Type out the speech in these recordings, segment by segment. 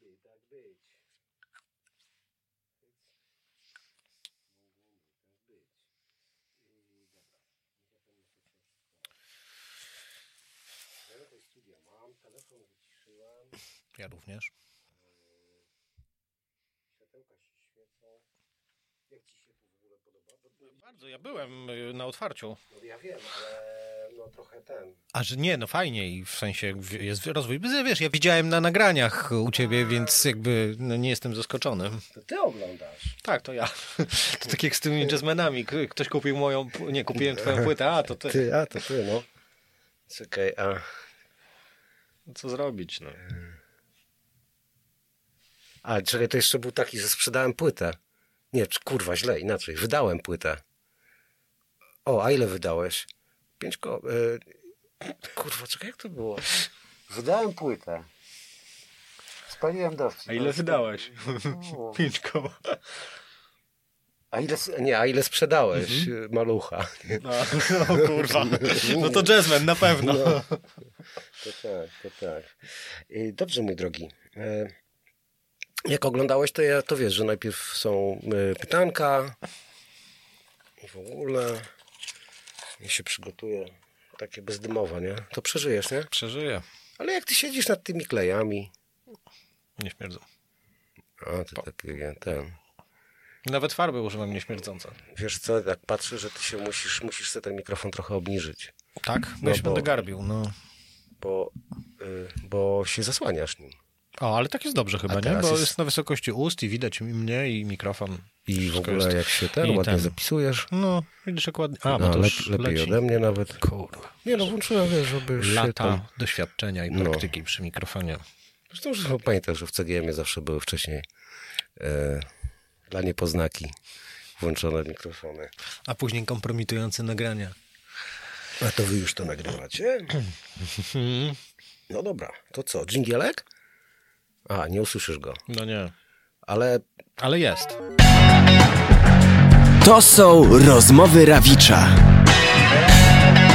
Mogłoby tak być. Mogłoby tak być. I dobra. Ja tam muszę się Ja tutaj studia mam, telefon wyciszyłem, Ja również. światełka się świecą. Jak ci się tu w ogóle podoba? Bo, Bardzo, ja byłem y, na otwarciu. no ja wiem, ale no trochę ten. A że nie, no fajnie i w sensie jest rozwój. Wiesz, ja widziałem na nagraniach u ciebie, więc jakby no, nie jestem zaskoczony. To ty oglądasz. Tak, to ja. To tak jak z tymi jazzmenami. Ktoś kupił moją, nie, kupiłem twoją płytę, a to ty. Ty, a to ty, no. Czekaj, a... Co zrobić, no. A, czekaj, to jeszcze był taki, że sprzedałem płytę. Nie, kurwa, źle, inaczej. Wydałem płytę. O, a ile wydałeś? Pięć ko... Y... Kurwa, czekaj, jak to było? Wydałem płytę. Spaliłem dowcip. A ile wydałeś? O. Pięć koła. A ile, nie, a ile sprzedałeś, y, malucha? No, no kurwa. No to jazzman na pewno. No. To tak, to tak. Y, Dobrze, mój drogi. E, Jak oglądałeś, to ja to wiesz, że najpierw są pytanka i w ogóle ja się przygotuję takie bezdymowe, nie? To przeżyjesz, nie? Przeżyję. Ale jak ty siedzisz nad tymi klejami, Nie śmierdzą. a ty taki ten, Nawet farby używam nieśmierdzące. wiesz co, tak patrzę, że ty się musisz, musisz sobie ten mikrofon trochę obniżyć, Tak? No, No ja się bo- będę garbił, no. bo, y, bo się zasłaniasz nim. O, ale tak jest dobrze chyba, nie? Bo jest- jest... na wysokości ust i widać mnie i mikrofon. I w ogóle jest- jak się ten i ładnie ten. zapisujesz, No, widzisz jak ładnie. A, bo no, to lep, już lepiej leci. ode mnie nawet. Kurwa. Nie no, włączyłem, wiesz, żeby Lata tam... doświadczenia i No. praktyki przy mikrofonie. Zresztą, że pamiętasz, że w CGM zawsze były wcześniej e, dla niepoznaki włączone mikrofony. A później kompromitujące nagrania. A to wy już to nagrywacie? No dobra, to co, dżingielek? A, nie usłyszysz go. No nie. Ale Ale jest. To są rozmowy Rawicza.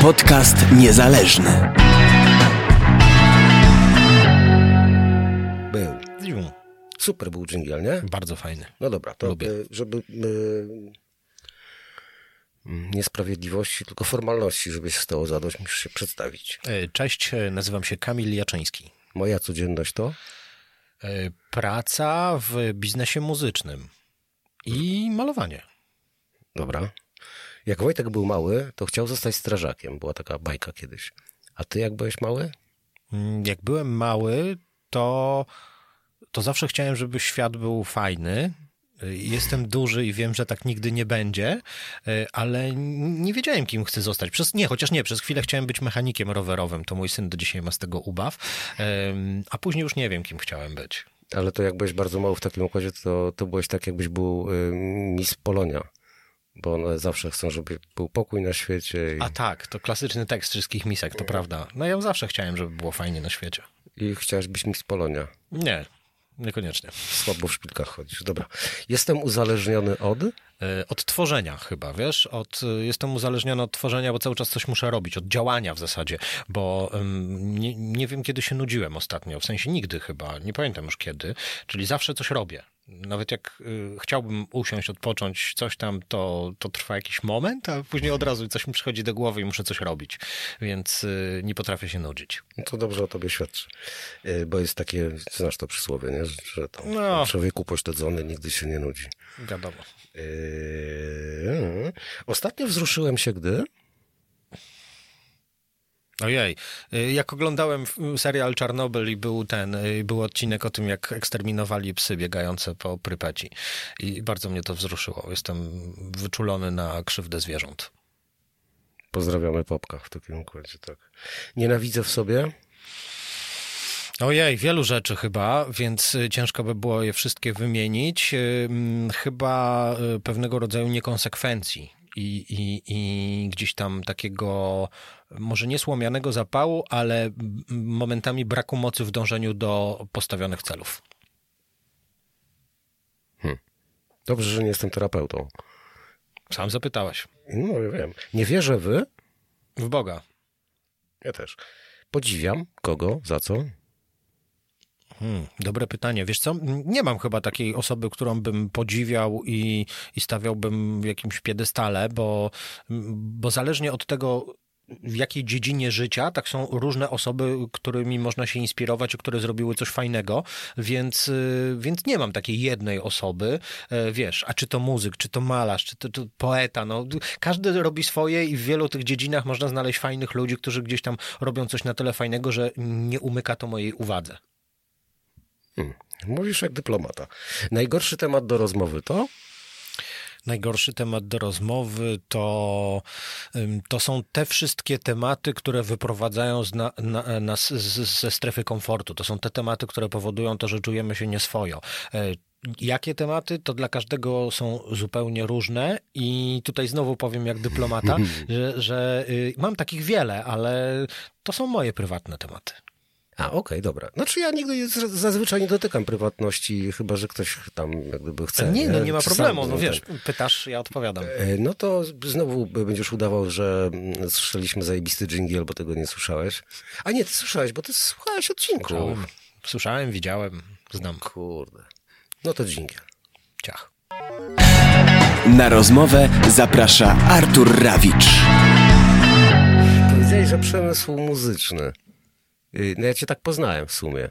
Podcast niezależny. był. Super był dżingiel, nie? Bardzo fajny. No dobra, to Lubię. e, żeby mm, niesprawiedliwości, tylko formalności, żeby się stało zadość, musisz się przedstawić. E, Cześć, e, nazywam się Kamil Jaczyński. Moja codzienność to? E, Praca w biznesie muzycznym i malowanie. Dobra. Jak Wojtek był mały, to chciał zostać strażakiem. Była taka bajka kiedyś. A ty jak byłeś mały? Mm, Jak byłem mały, to, to zawsze chciałem, żeby świat był fajny. Jestem duży i wiem, że tak nigdy nie będzie, y, ale nie wiedziałem, kim chcę zostać. Przez, nie, chociaż nie, przez chwilę chciałem być mechanikiem rowerowym. To mój syn do dzisiaj ma z tego ubaw. A później już nie wiem, kim chciałem być. Ale to jak byłeś bardzo mały w takim układzie, to, to byłeś tak, jakbyś był y, Miss Polonia. Bo one zawsze chcą, żeby był pokój na świecie i, A tak, to klasyczny tekst wszystkich misek, to prawda. No ja zawsze chciałem, żeby było fajnie na świecie. i chciałeś być Miss Polonia. Nie, niekoniecznie. Słabo w szpilkach chodzisz. Dobra. Jestem uzależniony od... E, Od tworzenia chyba, wiesz? Od, e, jestem uzależniony od tworzenia, bo cały czas coś muszę robić, od działania w zasadzie, bo em, nie, nie wiem, kiedy się nudziłem ostatnio, w sensie nigdy chyba, nie pamiętam już kiedy, czyli zawsze coś robię. Nawet jak y, chciałbym usiąść, odpocząć, coś tam, to, to trwa jakiś moment, a później od razu coś mi przychodzi do głowy i muszę coś robić, więc y, nie potrafię się nudzić. No to dobrze o tobie świadczy. Y, Bo jest takie, znasz to przysłowie, nie? Że- że to No. człowieku pośledzony nigdy się nie nudzi. Wiadomo. Ostatnio wzruszyłem się, gdy... Ojej, y, jak oglądałem serial Czarnobyl i był ten, y, był odcinek o tym, jak eksterminowali psy biegające po Prypeci i bardzo mnie to wzruszyło. Jestem wyczulony na krzywdę zwierząt. Pozdrawiamy Popka w takim układzie, tak. Nienawidzę w sobie. Ojej, wielu rzeczy chyba, więc y, ciężko by było je wszystkie wymienić. Chyba pewnego rodzaju niekonsekwencji i, i, i gdzieś tam takiego, może nie słomianego zapału, ale momentami braku mocy w dążeniu do postawionych celów. Dobrze, że nie jestem terapeutą. Sam zapytałeś. No, ja wiem. Nie wierzę wy. W Boga. Ja też. Podziwiam. Kogo? Za co? Hmm, dobre pytanie. Wiesz co, nie mam chyba takiej osoby, którą bym podziwiał i, i stawiałbym w jakimś piedestale, bo, bo zależnie od tego, w jakiej dziedzinie życia, tak są różne osoby, którymi można się inspirować, które zrobiły coś fajnego, więc, y, więc nie mam takiej jednej osoby, e, wiesz, a czy to muzyk, czy to malarz, czy to, to poeta, no każdy robi swoje i w wielu tych dziedzinach można znaleźć fajnych ludzi, którzy gdzieś tam robią coś na tyle fajnego, że nie umyka to mojej uwadze. Hmm. Mówisz jak dyplomata. Najgorszy temat do rozmowy to? Najgorszy temat do rozmowy to, to są te wszystkie tematy, które wyprowadzają z na, na, nas ze strefy komfortu. To są te tematy, które powodują to, że czujemy się nieswojo. E, jakie tematy, to dla każdego są zupełnie różne i tutaj znowu powiem jak dyplomata, że, że y, mam takich wiele, ale to są moje prywatne tematy. A, okej, okay, dobra. Znaczy ja nigdy zazwyczaj nie dotykam prywatności, chyba że ktoś tam jak gdyby chce. Nie, no nie ma problemu, no wiesz, pytasz, ja odpowiadam. E, no to znowu będziesz udawał, że mm, słyszeliśmy zajebisty dżingiel, bo tego nie słyszałeś. A nie, ty słyszałeś, bo ty słuchałeś odcinku. Słyszałem, Słyszałem widziałem, znam. Kurde. No to dżingiel. Ciach. Na rozmowę zaprasza Artur Rawicz. Powiedziałeś, że przemysł muzyczny. Y, no ja cię tak poznałem w sumie.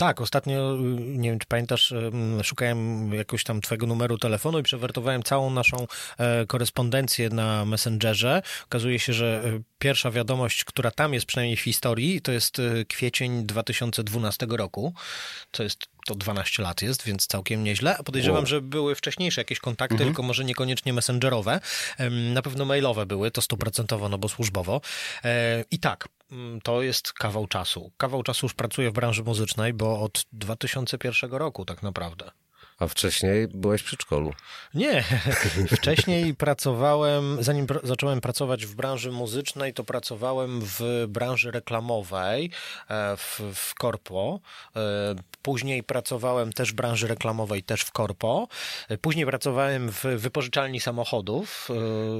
Tak, ostatnio, y, nie wiem czy pamiętasz, szukałem jakoś tam twojego numeru telefonu i przewertowałem całą naszą e, korespondencję na Messengerze. Okazuje się, że e, pierwsza wiadomość, która tam jest przynajmniej w historii, to jest e, kwiecień 2012 roku. To jest to 12 lat jest, więc całkiem nieźle. Podejrzewam, wow. że były wcześniejsze jakieś kontakty, mhm. tylko może niekoniecznie messengerowe. Na pewno mailowe były, to stuprocentowo, no bo służbowo. I tak, Mm, to jest kawał czasu. Kawał czasu już pracuję w branży muzycznej, bo od 2001 roku tak naprawdę. A wcześniej byłeś w przedszkolu? Nie. Wcześniej pracowałem, zanim pr zacząłem pracować w branży muzycznej, to pracowałem w branży reklamowej e, w, w Korpo. E, później pracowałem też w branży reklamowej, też w Korpo. E, później pracowałem w wypożyczalni samochodów.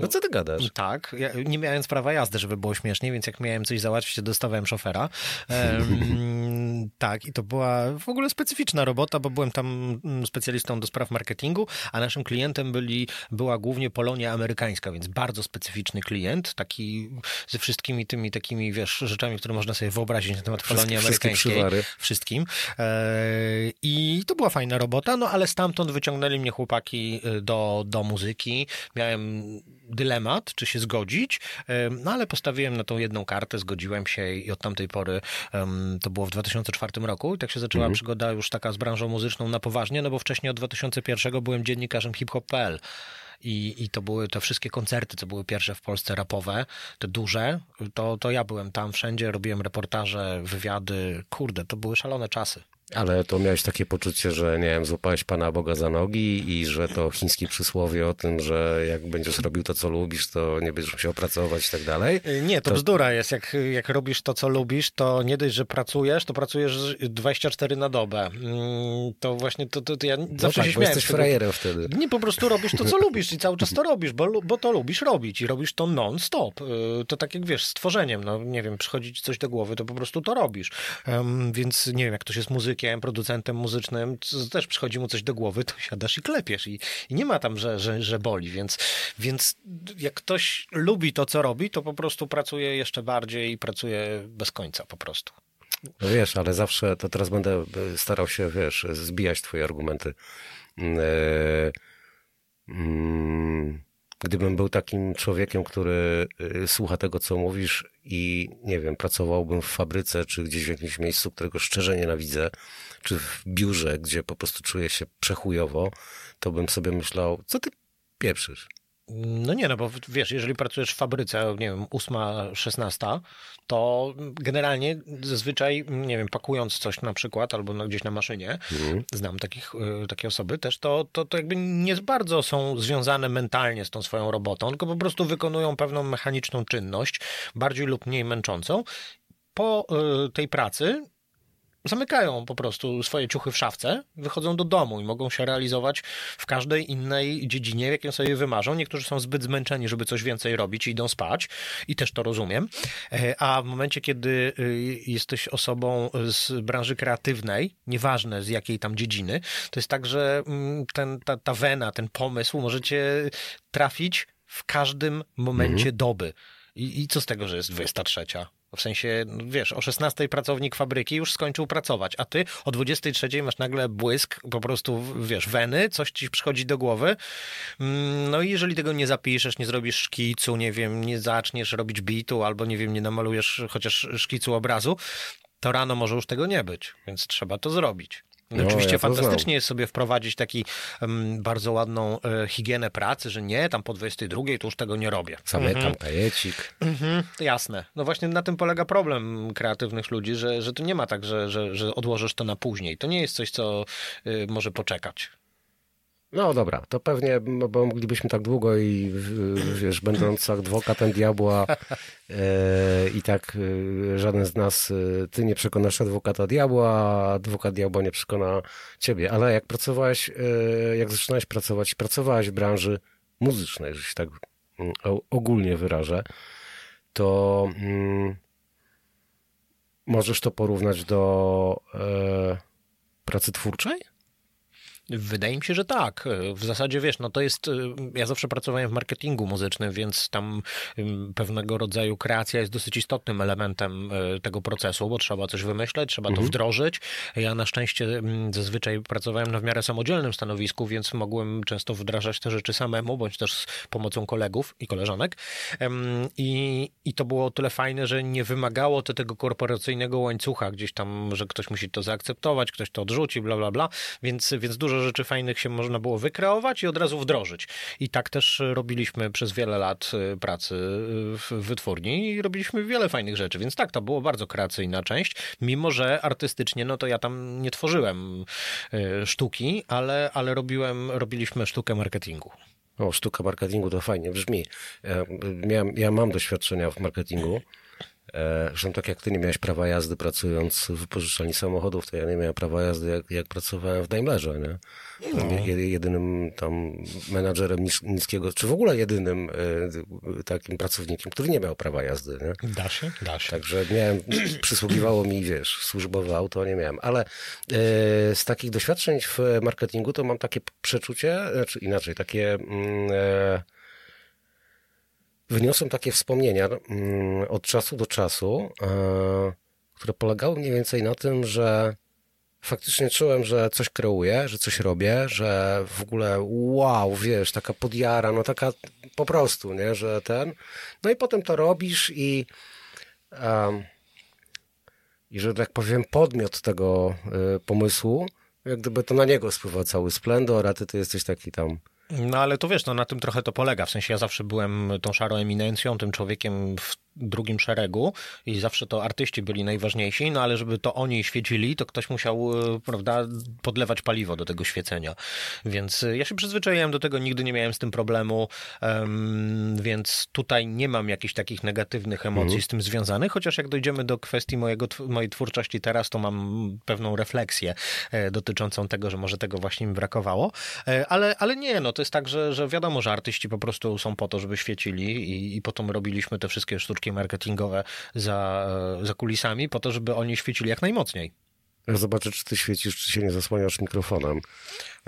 No co ty gadasz? Tak. Ja nie miałem prawa jazdy, żeby było śmiesznie, więc jak miałem coś załatwić, to dostawałem szofera. tak, i to była w ogóle specyficzna robota, bo byłem tam mm, specjalistą specjalistą do spraw marketingu, a naszym klientem byli, była głównie Polonia amerykańska, więc bardzo specyficzny klient, taki ze wszystkimi tymi takimi, wiesz, rzeczami, które można sobie wyobrazić na temat Polonii amerykańskiej. Wszystkim. wszystkim. E, I to była fajna robota, no ale stamtąd wyciągnęli mnie chłopaki e, do, do muzyki. Miałem dylemat, czy się zgodzić, e, no ale postawiłem na tą jedną kartę, zgodziłem się i od tamtej pory, to było w 2004 roku i tak się zaczęła mhm. przygoda już taka z branżą muzyczną na poważnie, no bo wcześniej wcześniej od 2001 byłem dziennikarzem hiphop.pl. I, I to były te wszystkie koncerty, co były pierwsze w Polsce rapowe, te duże, to, to ja byłem tam wszędzie, robiłem reportaże, wywiady. Kurde, to były szalone czasy. Ale to miałeś takie poczucie, że nie wiem, złapałeś Pana Boga za nogi i że to chińskie przysłowie o tym, że jak będziesz robił to, co lubisz, to nie będziesz musiał pracować i tak dalej. Y, nie, to, to bzdura jest. Jak, jak robisz to, co lubisz, to nie dość, że pracujesz, to pracujesz 24 na dobę. Mm, to właśnie to, to, to ja no zawsze tak, się śmiałem. jesteś frajerem wtedy. Nie, po prostu robisz to, co lubisz i cały czas to robisz, bo, bo to lubisz robić i robisz to non-stop. Y, to tak jak wiesz, stworzeniem, no nie wiem, przychodzi ci coś do głowy, to po prostu to robisz. Więc nie wiem, jak ktoś jest muzykiem, producentem muzycznym, też przychodzi mu coś do głowy, to siadasz i klepiesz i, i nie ma tam, że, że, że boli, więc, więc jak ktoś lubi to, co robi, to po prostu pracuje jeszcze bardziej i pracuje bez końca po prostu. No wiesz, ale zawsze, to teraz będę starał się, wiesz, zbijać twoje argumenty. Yy, yy Gdybym był takim człowiekiem, który y, słucha tego, co mówisz i nie wiem, pracowałbym w fabryce, czy gdzieś w jakimś miejscu, którego szczerze nienawidzę, czy w biurze, gdzie po prostu czuję się przechujowo, to bym sobie myślał, co ty pieprzysz? No nie, no bo wiesz, jeżeli pracujesz w fabryce, nie wiem, ósma, szesnasta, to generalnie zazwyczaj, nie wiem, pakując coś na przykład albo no, gdzieś na maszynie, mhm. znam takich, y, takie osoby też, to, to, to jakby nie bardzo są związane mentalnie z tą swoją robotą, tylko po prostu wykonują pewną mechaniczną czynność, bardziej lub mniej męczącą. Po y, tej pracy zamykają po prostu swoje ciuchy w szafce, wychodzą do domu i mogą się realizować w każdej innej dziedzinie, jakiej sobie wymarzą. Niektórzy są zbyt zmęczeni, żeby coś więcej robić i idą spać i też to rozumiem. E, a w momencie, kiedy y, jesteś osobą z branży kreatywnej, nieważne z jakiej tam dziedziny, to jest tak, że mm, ten, ta, ta wena, ten pomysł możecie trafić w każdym momencie mhm. doby. I, I co z tego, że jest 23? W sensie, no wiesz, o 16 pracownik fabryki już skończył pracować, a ty o 23 masz nagle błysk, po prostu, wiesz, weny, coś ci przychodzi do głowy. Mm, no i jeżeli tego nie zapiszesz, nie zrobisz szkicu, nie wiem, nie zaczniesz robić bitu, albo nie wiem, nie namalujesz chociaż szkicu obrazu, to rano może już tego nie być, więc trzeba to zrobić. No, Oczywiście ja fantastycznie jest sobie wprowadzić taki um, bardzo ładną e, higienę pracy, że nie, tam po 22 to już tego nie robię. Zamykam mhm. kajecik. Mhm, jasne. No właśnie na tym polega problem kreatywnych ludzi, że, że to nie ma tak, że, że, że odłożysz to na później. To nie jest coś, co y, może poczekać. No dobra, to pewnie, bo moglibyśmy tak długo i wiesz, będąc adwokatem diabła e, i tak e, żaden z nas, e, ty nie przekonasz adwokata diabła, adwokat diabła nie przekona ciebie. Ale jak pracowałeś, e, jak zaczynałeś pracować, pracowałeś w branży muzycznej, że się tak mm, ogólnie wyrażę, to mm, możesz to porównać do e, pracy twórczej? Wydaje mi się, że tak. W zasadzie wiesz, no to jest. Y, ja zawsze pracowałem w marketingu muzycznym, więc tam pewnego rodzaju kreacja jest dosyć istotnym elementem y, tego procesu, bo trzeba coś wymyśleć, trzeba mhm. to wdrożyć. Ja na szczęście zazwyczaj pracowałem na w miarę samodzielnym stanowisku, więc mogłem często wdrażać te rzeczy samemu, bądź też z pomocą kolegów i koleżanek. I, i to było o tyle fajne, że nie wymagało to tego korporacyjnego łańcucha gdzieś tam, że ktoś musi to zaakceptować, ktoś to odrzuci, bla, bla, bla. Więc, więc dużo rzeczy fajnych się można było wykreować i od razu wdrożyć. I tak też robiliśmy przez wiele lat y, pracy y, w wytwórni i robiliśmy wiele fajnych rzeczy, więc tak, to było bardzo kreacyjna część, mimo że artystycznie, no to ja tam nie tworzyłem y, sztuki, ale, ale robiłem, robiliśmy sztukę marketingu. O, sztuka marketingu to fajnie brzmi. Ja, ja mam doświadczenia w marketingu. Zresztą tak jak ty nie miałeś prawa jazdy pracując w wypożyczalni samochodów, to ja nie miałem prawa jazdy jak, jak pracowałem w Daimlerze, nie? No. Jedynym tam menadżerem niskiego, czy w ogóle jedynym e, takim pracownikiem, który nie miał prawa jazdy, nie? Da się, da się. Także miałem, przysługiwało mi, wiesz, służbowe auto nie miałem, ale e, z takich doświadczeń w marketingu to mam takie przeczucie, znaczy inaczej, takie... Mm, e, wyniosłem takie wspomnienia mm, od czasu do czasu, e, które polegały mniej więcej na tym, że faktycznie czułem, że coś kreuję, że coś robię, że w ogóle wow, wiesz, taka podjara, no taka po prostu, nie, że ten. No i potem to robisz i um, i że tak powiem podmiot tego y, pomysłu, jak gdyby to na niego spływa cały splendor, a ty, ty jesteś taki tam no ale to wiesz, no na tym trochę to polega. W sensie ja zawsze byłem tą szarą eminencją, tym człowiekiem w drugim szeregu i zawsze to artyści byli najważniejsi, no ale żeby to oni świecili, to ktoś musiał, e, prawda, podlewać paliwo do tego świecenia. Więc e, ja się przyzwyczaiłem do tego, nigdy nie miałem z tym problemu, więc tutaj nie mam jakichś takich negatywnych emocji mhm. z tym związanych, chociaż jak dojdziemy do kwestii mojego, mojej twórczości teraz, to mam pewną refleksję e, dotyczącą tego, że może tego właśnie mi brakowało, ale, ale nie, no to jest tak, że, że wiadomo, że artyści po prostu są po to, żeby świecili i, i potem robiliśmy te wszystkie sztuczki marketingowe za, za kulisami, po to, żeby oni świecili jak najmocniej. Ja zobaczę, czy ty świecisz, czy się nie zasłaniasz mikrofonem.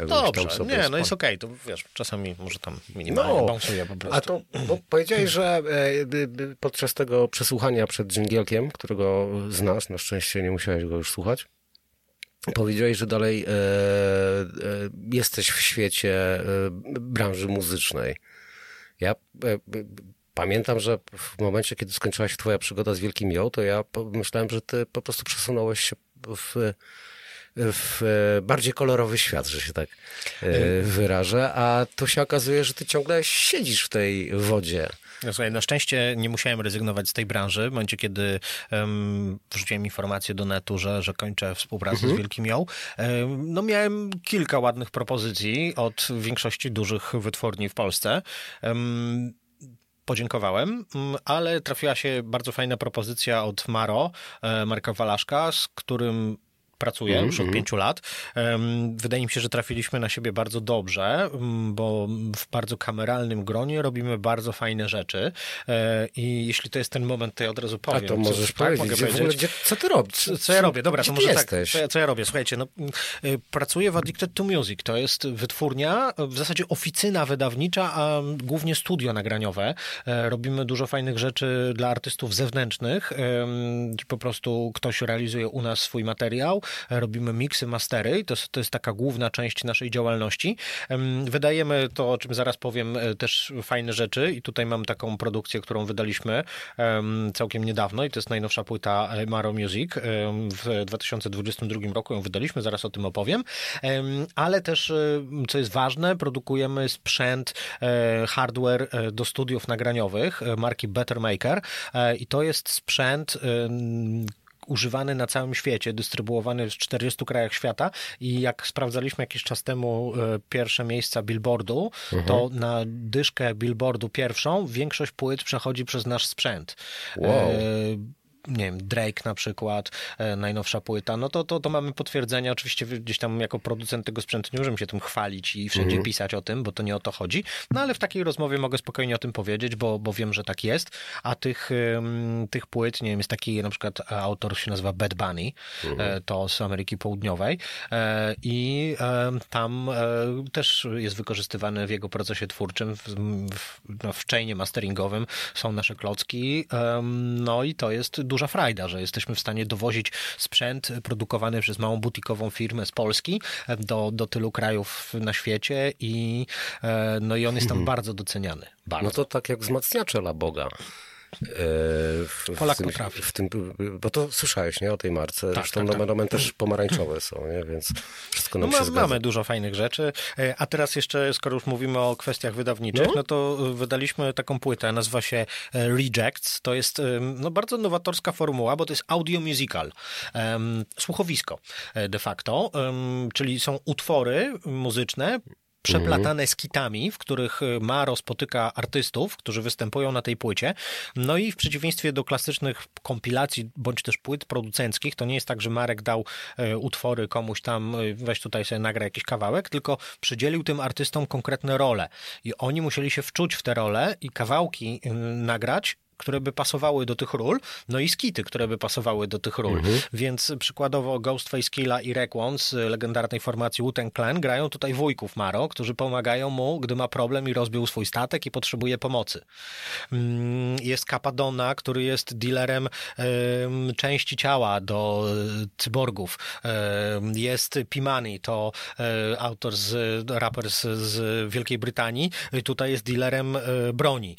Dobrze, nie, no jest okej, okay. to wiesz, czasami może tam minimalnie no, po prostu. A to bo powiedziałeś, że e, podczas tego przesłuchania przed dżingielkiem, którego znasz, na szczęście nie musiałeś go już słuchać, powiedziałeś, że dalej e, e, jesteś w świecie e, branży muzycznej. Ja e, Pamiętam, że w momencie, kiedy skończyła się twoja przygoda z Wielkim Ją, to ja myślałem, że ty po prostu przesunąłeś się w, w bardziej kolorowy świat, że się tak e, wyrażę, a tu się okazuje, że ty ciągle siedzisz w tej wodzie. No, słuchaj, na szczęście nie musiałem rezygnować z tej branży. W momencie, kiedy um, wrzuciłem informację do netu, że, że kończę współpracę mhm. z Wielkim Ją, um, no miałem kilka ładnych propozycji od większości dużych wytwórni w Polsce. Um, podziękowałem, mm, ale trafiła się bardzo fajna propozycja od Maro, e, Marka Walaszka, z którym pracuję już od pięciu lat. Wydaje mi się, że trafiliśmy na siebie bardzo dobrze, bo w bardzo kameralnym gronie robimy bardzo fajne rzeczy E, i jeśli to jest ten moment, to ja od razu A powiem. to co- możesz tak, powiedzieć, mogę w ogóle, powiedzieć. gdzie, co ty robisz? Co, co ja robię? Dobra, to może tak. jesteś? Co ja, co ja robię? Słuchajcie, no, y, pracuję w Addicted to Music. To jest wytwórnia, w zasadzie oficyna wydawnicza, a głównie studio nagraniowe. E, Robimy dużo fajnych rzeczy dla artystów zewnętrznych. Po prostu ktoś realizuje u nas swój materiał. Robimy miksy, mastery. i To, to jest taka główna część naszej działalności. Em, Wydajemy to, o czym zaraz powiem, e, też fajne rzeczy i tutaj mam taką produkcję, którą wydaliśmy em, całkiem niedawno i to jest najnowsza płyta e, Maro Music. W 2022 roku ją wydaliśmy, zaraz o tym opowiem. Em, Ale też, e, co jest ważne, produkujemy sprzęt, hardware do studiów nagraniowych marki Better Maker i to jest sprzęt używany na całym świecie, dystrybuowany w 40 krajach świata i jak sprawdzaliśmy jakiś czas temu e, pierwsze miejsca billboardu, to na dyszkę billboardu pierwszą większość płyt przechodzi przez nasz sprzęt. Wow. E, nie wiem, Drake na przykład, e, najnowsza płyta, no to, to, to mamy potwierdzenia. Oczywiście gdzieś tam jako producent tego sprzętu nie możemy się tym chwalić i wszędzie pisać o tym, bo to nie o to chodzi. No ale w takiej rozmowie mogę spokojnie o tym powiedzieć, bo, bo wiem, że tak jest. A tych, tych płyt, nie wiem, jest taki na przykład autor się nazywa Bad Bunny, e, to z Ameryki Południowej e, i e, tam e, też jest wykorzystywany w jego procesie twórczym, w, w, no, w chainie masteringowym są nasze klocki, no i to jest duża frajda, że jesteśmy w stanie dowozić sprzęt produkowany przez małą butikową firmę z Polski e, do, do tylu krajów na świecie i, e, no i on jest tam bardzo doceniany. Bardzo. No to tak jak wzmacniacze dla Boga. E, w, Polak w tym, potrafi. W tym, bo to słyszałeś, nie? O tej marce. Zresztą tak, tak, tak. Też pomarańczowe są, nie? Więc wszystko No nam się ma, mamy dużo fajnych rzeczy, E, a teraz jeszcze, skoro już mówimy o kwestiach wydawniczych, no, No. to e, wydaliśmy taką płytę, nazywa się Rejects. To jest no, bardzo nowatorska formuła, bo to jest audio musical, słuchowisko de facto, czyli są utwory muzyczne, przeplatane skitami, w których e, Maro spotyka artystów, którzy występują na tej płycie. No i w przeciwieństwie do klasycznych kompilacji bądź też płyt producenckich, to nie jest tak, że Marek dał e, utwory komuś tam, e, weź tutaj sobie nagra jakiś kawałek, tylko przydzielił tym artystom konkretne role. I oni musieli się wczuć w te role i kawałki nagrać, które by pasowały do tych ról, no i skity, które by pasowały do tych ról. Więc przykładowo Ghostface Killa i Raekwon z legendarnej formacji Wu-Tang Clan grają tutaj wujków Maro, którzy pomagają mu, gdy ma problem i rozbił swój statek i potrzebuje pomocy. Mm, Jest Capadonna, który jest dealerem em, części ciała do e, cyborgów. Jest Pimani, to e, autor z, raper z, z Wielkiej Brytanii. Tutaj jest dealerem broni.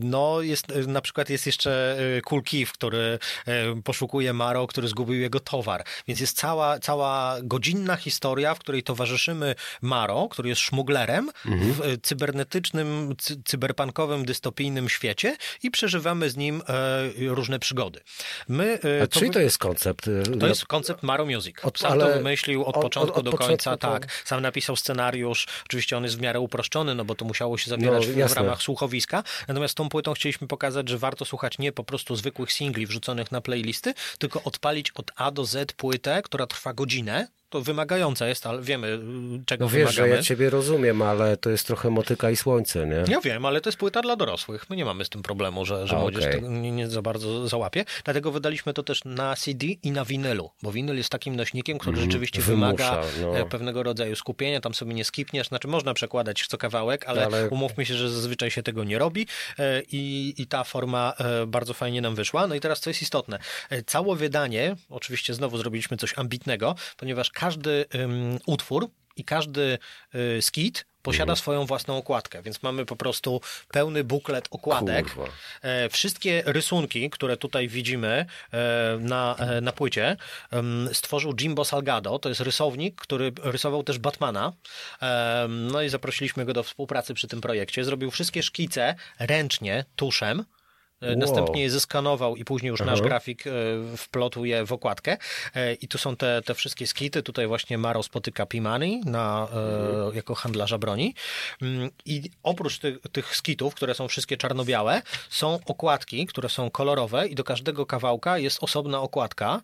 No, jest, na przykład jest jeszcze e, Cool Keith, który e, poszukuje Maro, który zgubił jego towar. Więc jest cała, cała godzinna historia, w której towarzyszymy Maro, który jest szmuglerem w e, cybernetycznym, cy, cyberpunkowym, dystopijnym świecie i przeżywamy z nim e, różne przygody. My, e, A czyli wy- to jest koncept? to jest koncept Maro Music. Od- Sam to wymyślił od od- początku od do początku końca, to- tak. Sam napisał scenariusz. Oczywiście on jest w miarę uproszczony, no bo to musiało się zabierać No, w, w ramach słuchowiska. Natomiast tą płytą chcieliśmy pokazać, że warto słuchać nie po prostu zwykłych singli wrzuconych na playlisty, tylko odpalić od A do Z płytę, która trwa godzinę. To wymagająca jest, ale wiemy, y, czego No wiesz, że wymagamy. ja ciebie rozumiem, ale to jest trochę motyka i słońce, nie? Ja wiem, ale to jest płyta dla dorosłych. My nie mamy z tym problemu, że, że A, młodzież tego nie, nie za bardzo załapie. Dlatego wydaliśmy to też na CD i na winylu, bo winyl jest takim nośnikiem, który rzeczywiście Mhm. wymusza, wymaga no. e, pewnego rodzaju skupienia. Tam sobie nie skipniesz, znaczy można przekładać co kawałek, ale, Ale- umówmy się, że zazwyczaj się tego nie robi e, i, i ta forma e, bardzo fajnie nam wyszła. No i teraz co jest istotne, całe wydanie, oczywiście znowu zrobiliśmy coś ambitnego, ponieważ każdy ym, utwór i każdy y, skit posiada swoją własną okładkę, więc mamy po prostu pełny buklet okładek. Kurwa. E, wszystkie rysunki, które tutaj widzimy e, na, e, na płycie, stworzył Jimbo Salgado. To jest rysownik, który rysował też Batmana. No i zaprosiliśmy go do współpracy przy tym projekcie. Zrobił wszystkie szkice ręcznie, tuszem. Wow. Następnie je zeskanował i później już Aha. nasz grafik wplotł je w okładkę. I tu są te, te wszystkie skity. Tutaj właśnie Maro spotyka Pimani na, mhm. jako handlarza broni. Mm, I oprócz tych, tych skitów, które są wszystkie czarno-białe, są okładki, które są kolorowe i do każdego kawałka jest osobna okładka.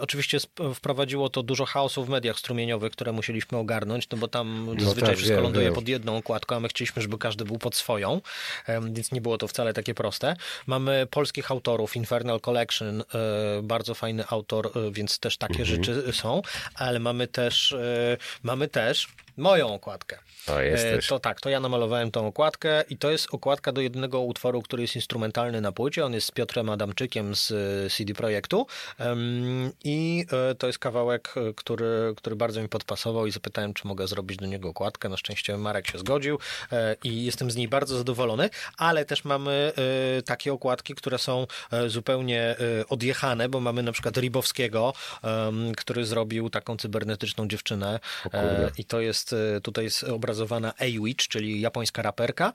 Oczywiście wprowadziło to dużo chaosu w mediach strumieniowych, które musieliśmy ogarnąć, no bo tam no zazwyczaj tak, wszystko wiem, ląduje wiem. pod jedną okładką, a my chcieliśmy, żeby każdy był pod swoją, więc nie było to wcale takie proste. Mamy polskich autorów, Infernal Collection, e, bardzo fajny autor, e, więc też takie mhm. rzeczy są, ale mamy też, e, mamy też moją okładkę. O, jesteś. To tak, to ja namalowałem tą okładkę i to jest okładka do jednego utworu, który jest instrumentalny na płycie. On jest z Piotrem Adamczykiem z CD Projektu i to jest kawałek, który, który bardzo mi podpasował i zapytałem, czy mogę zrobić do niego okładkę. Na szczęście Marek się zgodził i jestem z niej bardzo zadowolony, ale też mamy takie okładki, które są e, zupełnie e, odjechane, bo mamy na przykład Ribowskiego, który zrobił taką cybernetyczną dziewczynę i to jest, e, tutaj jest obrazowana A-Witch, czyli japońska raperka,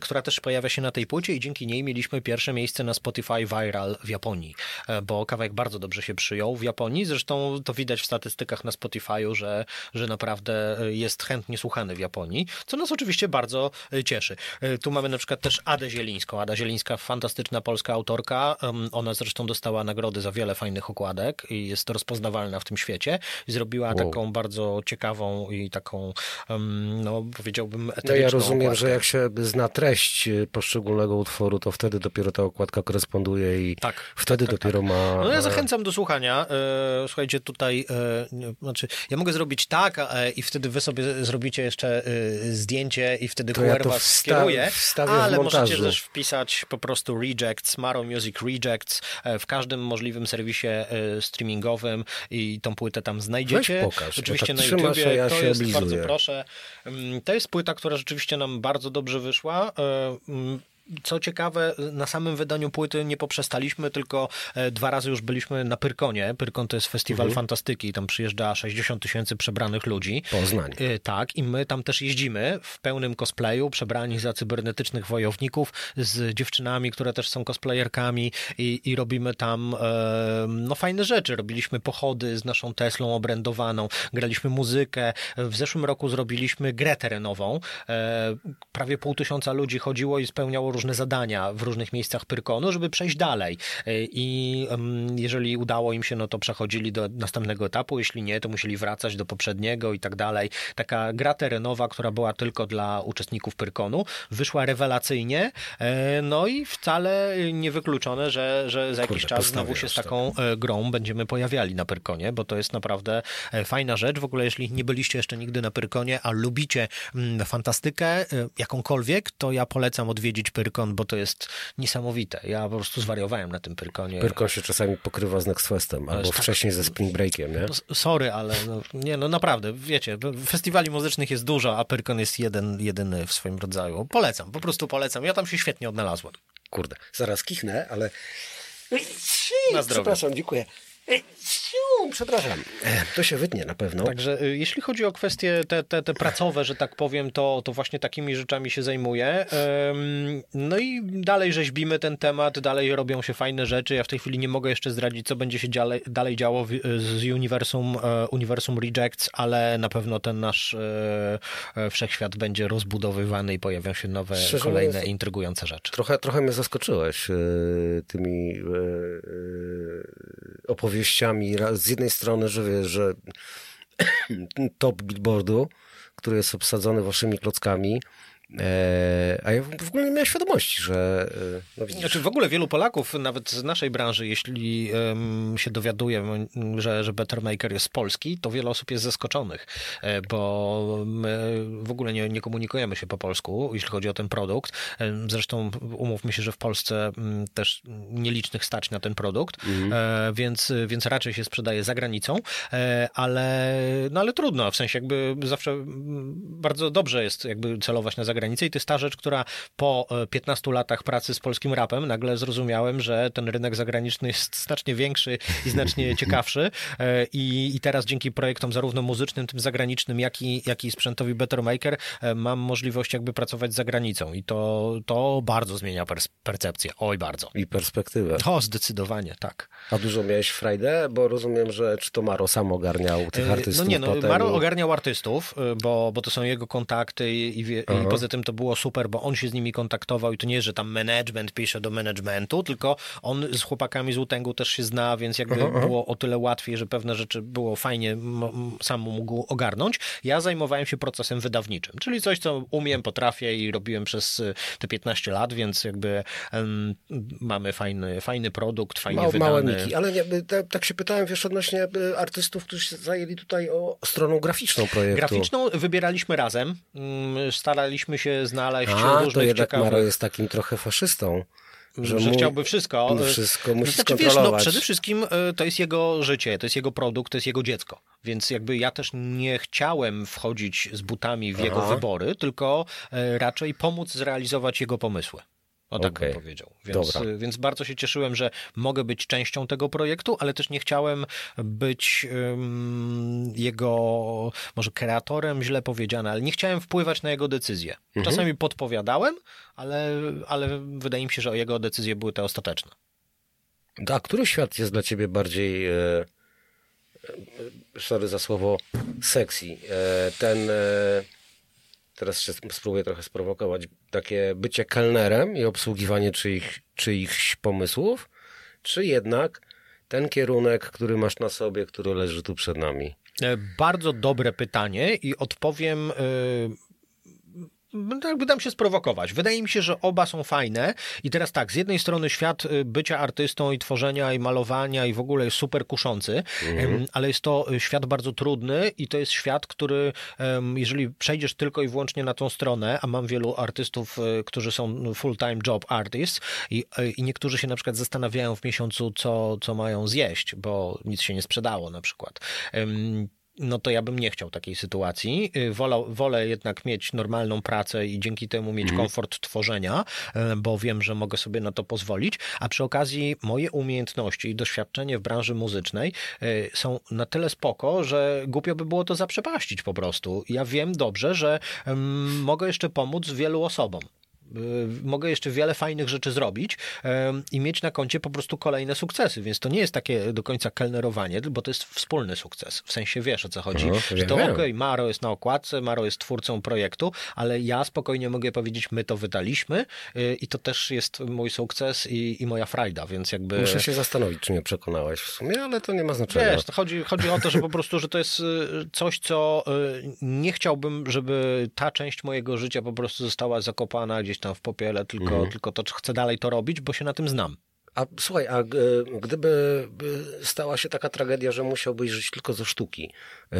która też pojawia się na tej płycie i dzięki niej mieliśmy pierwsze miejsce na Spotify Viral w Japonii, bo kawałek bardzo dobrze się przyjął w Japonii, zresztą to widać w statystykach na Spotify'u, że, że naprawdę jest chętnie słuchany w Japonii, co nas oczywiście bardzo cieszy. Tu mamy na przykład też Adę Zielińską. Ada Zielińska fantastyczna polska autorka. Ona zresztą dostała nagrody za wiele fajnych okładek i jest rozpoznawalna w tym świecie. Zrobiła wow. taką bardzo ciekawą i taką, no powiedziałbym, eteryczną No ja rozumiem, okładkę. że jak się zna treść poszczególnego utworu, to wtedy dopiero ta okładka koresponduje i tak, wtedy tak, tak, dopiero tak. ma... No ja zachęcam do słuchania. E, słuchajcie, tutaj, e, znaczy, ja mogę zrobić tak e, i wtedy wy sobie zrobicie jeszcze zdjęcie i wtedy to QR ja was skieruje, ale możecie też wpisać po prostu Rejects, Maro Music Rejects e, w każdym możliwym serwisie e, streamingowym i tą płytę tam znajdziecie. Weź pokaż, Oczywiście na YouTubie, ja to jest, bardzo proszę. Mm, to jest płyta, która rzeczywiście nam bardzo dobrze wyszła. E, co ciekawe, na samym wydaniu płyty nie poprzestaliśmy, tylko e, dwa razy już byliśmy na Pyrkonie. Pyrkon to jest festiwal mhm. fantastyki, tam przyjeżdża 60 tysięcy przebranych ludzi. Poznań. E, tak, i my tam też jeździmy w pełnym cosplayu, przebrani za cybernetycznych wojowników, z dziewczynami, które też są cosplayerkami i, i robimy tam e, no fajne rzeczy. Robiliśmy pochody z naszą Teslą obrędowaną, graliśmy muzykę. W zeszłym roku zrobiliśmy grę terenową. Prawie pół tysiąca ludzi chodziło i spełniało różne zadania w różnych miejscach Pyrkonu, żeby przejść dalej. E, I jeżeli udało im się, no to przechodzili do następnego etapu, jeśli nie, to musieli wracać do poprzedniego i tak dalej. Taka gra terenowa, która była tylko dla uczestników Pyrkonu, wyszła rewelacyjnie, e, no i wcale niewykluczone, że, że za jakiś czas znowu się z taką e, grą będziemy pojawiali na Pyrkonie, bo to jest naprawdę fajna rzecz. W ogóle, jeśli nie byliście jeszcze nigdy na Pyrkonie, a lubicie mm, fantastykę jakąkolwiek, to ja polecam odwiedzić Pyrkon Pyrkon, bo to jest niesamowite. Ja po prostu zwariowałem na tym Pyrkonie. Pyrkon się czasami pokrywa z Next Westem, albo tak, wcześniej ze Spring Breakiem, nie? No, sorry, ale no, nie, no naprawdę, wiecie, festiwali muzycznych jest dużo, a Pyrkon jest jeden, jedyny w swoim rodzaju. Polecam, po prostu polecam. Ja tam się świetnie odnalazłem. Kurde, zaraz kichnę, ale... Na zdrowie. Przepraszam, dziękuję. Przepraszam. To się wytnie na pewno. Także y, jeśli chodzi o kwestie te, te, te pracowe, że tak powiem, to, to właśnie takimi rzeczami się zajmuję. No i dalej rzeźbimy ten temat, dalej robią się fajne rzeczy. Ja w tej chwili nie mogę jeszcze zdradzić, co będzie się dalej, dalej działo z uniwersum, e, uniwersum Rejects, ale na pewno ten nasz e, e, wszechświat będzie rozbudowywany i pojawią się nowe, Szczerze kolejne mówiąc, intrygujące rzeczy. Trochę, trochę mnie zaskoczyłeś tymi z jednej strony, że wiesz, że top billboardu, który jest obsadzony waszymi klockami, a ja w ogóle nie miałem świadomości, że. E, no znaczy w ogóle wielu Polaków, nawet z naszej branży, jeśli um, się dowiaduje, że, że Bettermaker jest z Polski, to wiele osób jest zaskoczonych, e, bo my w ogóle nie, nie komunikujemy się po polsku, jeśli chodzi o ten produkt. Zresztą umówmy się, że w Polsce też nielicznych stać na ten produkt, mhm. więc, więc raczej się sprzedaje za granicą, ale, no ale trudno, w sensie jakby zawsze bardzo dobrze jest jakby celować na zagranicę granicę i to jest ta rzecz, która po 15 latach pracy z polskim rapem nagle zrozumiałem, że ten rynek zagraniczny jest znacznie większy i znacznie ciekawszy i, i teraz dzięki projektom zarówno muzycznym, tym zagranicznym, jak i, jak i sprzętowi Better Maker mam możliwość jakby pracować za granicą i to, to bardzo zmienia percepcję. Oj, bardzo. I perspektywę. O, zdecydowanie, tak. A dużo miałeś frajdę? Bo rozumiem, że czy to Maro sam ogarniał tych artystów? No nie, no, potem... Maro ogarniał artystów, bo, bo to są jego kontakty i, i, i poza tym to było super, bo on się z nimi kontaktował i to nie, że tam management pisze do managementu, tylko on z chłopakami z Utengu też się zna, więc jakby aha, aha. było o tyle łatwiej, że pewne rzeczy było fajnie sam mógł ogarnąć. Ja zajmowałem się procesem wydawniczym, czyli coś, co umiem, potrafię i robiłem przez te 15 lat, więc jakby um, mamy fajny, fajny produkt, fajnie Mał, wydany. Małe miki, ale nie, tak się pytałem, wiesz, odnośnie artystów, którzy się zajęli tutaj o stroną graficzną projektu. Graficzną wybieraliśmy razem, mm, się znaleźć A, różnych to jednak ciekawych... Maro jest takim trochę faszystą. Że, że chciałby wszystko. Wszystko musi znaczy, wiesz, no, przede wszystkim to jest jego życie, to jest jego produkt, to jest jego dziecko. Więc jakby ja też nie chciałem wchodzić z butami w Aha. jego wybory, tylko e, raczej pomóc zrealizować jego pomysły. O tak okay. bym powiedział. Więc, Dobra. więc bardzo się cieszyłem, że mogę być częścią tego projektu, ale też nie chciałem być um, jego, może kreatorem, źle powiedziane, ale nie chciałem wpływać na jego decyzje. Mhm. Czasami podpowiadałem, ale, ale wydaje mi się, że jego decyzje były te ostateczne. A który świat jest dla ciebie bardziej, e, e sorry za słowo, sexy? E, ten... E teraz się spróbuję trochę sprowokować, takie bycie kelnerem i obsługiwanie czyich, czyichś pomysłów, czy jednak ten kierunek, który masz na sobie, który leży tu przed nami? E, bardzo dobre pytanie i odpowiem e, jakby dam się sprowokować. Wydaje mi się, że oba są fajne i teraz tak, z jednej strony świat y, bycia artystą i tworzenia i malowania i w ogóle jest super kuszący, mhm. ale jest to y, świat bardzo trudny i to jest świat, który jeżeli przejdziesz tylko i wyłącznie na tą stronę, a mam wielu artystów, y, którzy są full-time job artists i, i niektórzy się na przykład zastanawiają w miesiącu, co, co mają zjeść, bo nic się nie sprzedało na przykład no to ja bym nie chciał takiej sytuacji. Y, wolę, wolę jednak mieć normalną pracę i dzięki temu mieć mhm. komfort tworzenia, y, bo wiem, że mogę sobie na to pozwolić, a przy okazji moje umiejętności i doświadczenie w branży muzycznej y, są na tyle spoko, że głupio by było to zaprzepaścić po prostu. Ja wiem dobrze, że mogę jeszcze pomóc wielu osobom. Y, mogę jeszcze wiele fajnych rzeczy zrobić i mieć na koncie po prostu kolejne sukcesy, więc to nie jest takie do końca kelnerowanie, bo to jest wspólny sukces. W sensie wiesz o co chodzi, no, że to okej, okay, Maro jest na okładce, Maro jest twórcą projektu, ale ja spokojnie mogę powiedzieć, my to wydaliśmy y, i to też jest mój sukces i, i moja frajda, więc jakby... Muszę się zastanowić, czy mnie przekonałeś w sumie, ale to nie ma znaczenia. Wiesz, chodzi, chodzi o to, że po prostu, że to jest y, coś, co nie chciałbym, żeby ta część mojego życia po prostu została zakopana gdzieś gdzieś tam w popiele, tylko, mhm. tylko to chcę dalej to robić, bo się na tym znam. A słuchaj, a gdyby stała się taka tragedia, że musiałbyś żyć tylko ze sztuki, yy,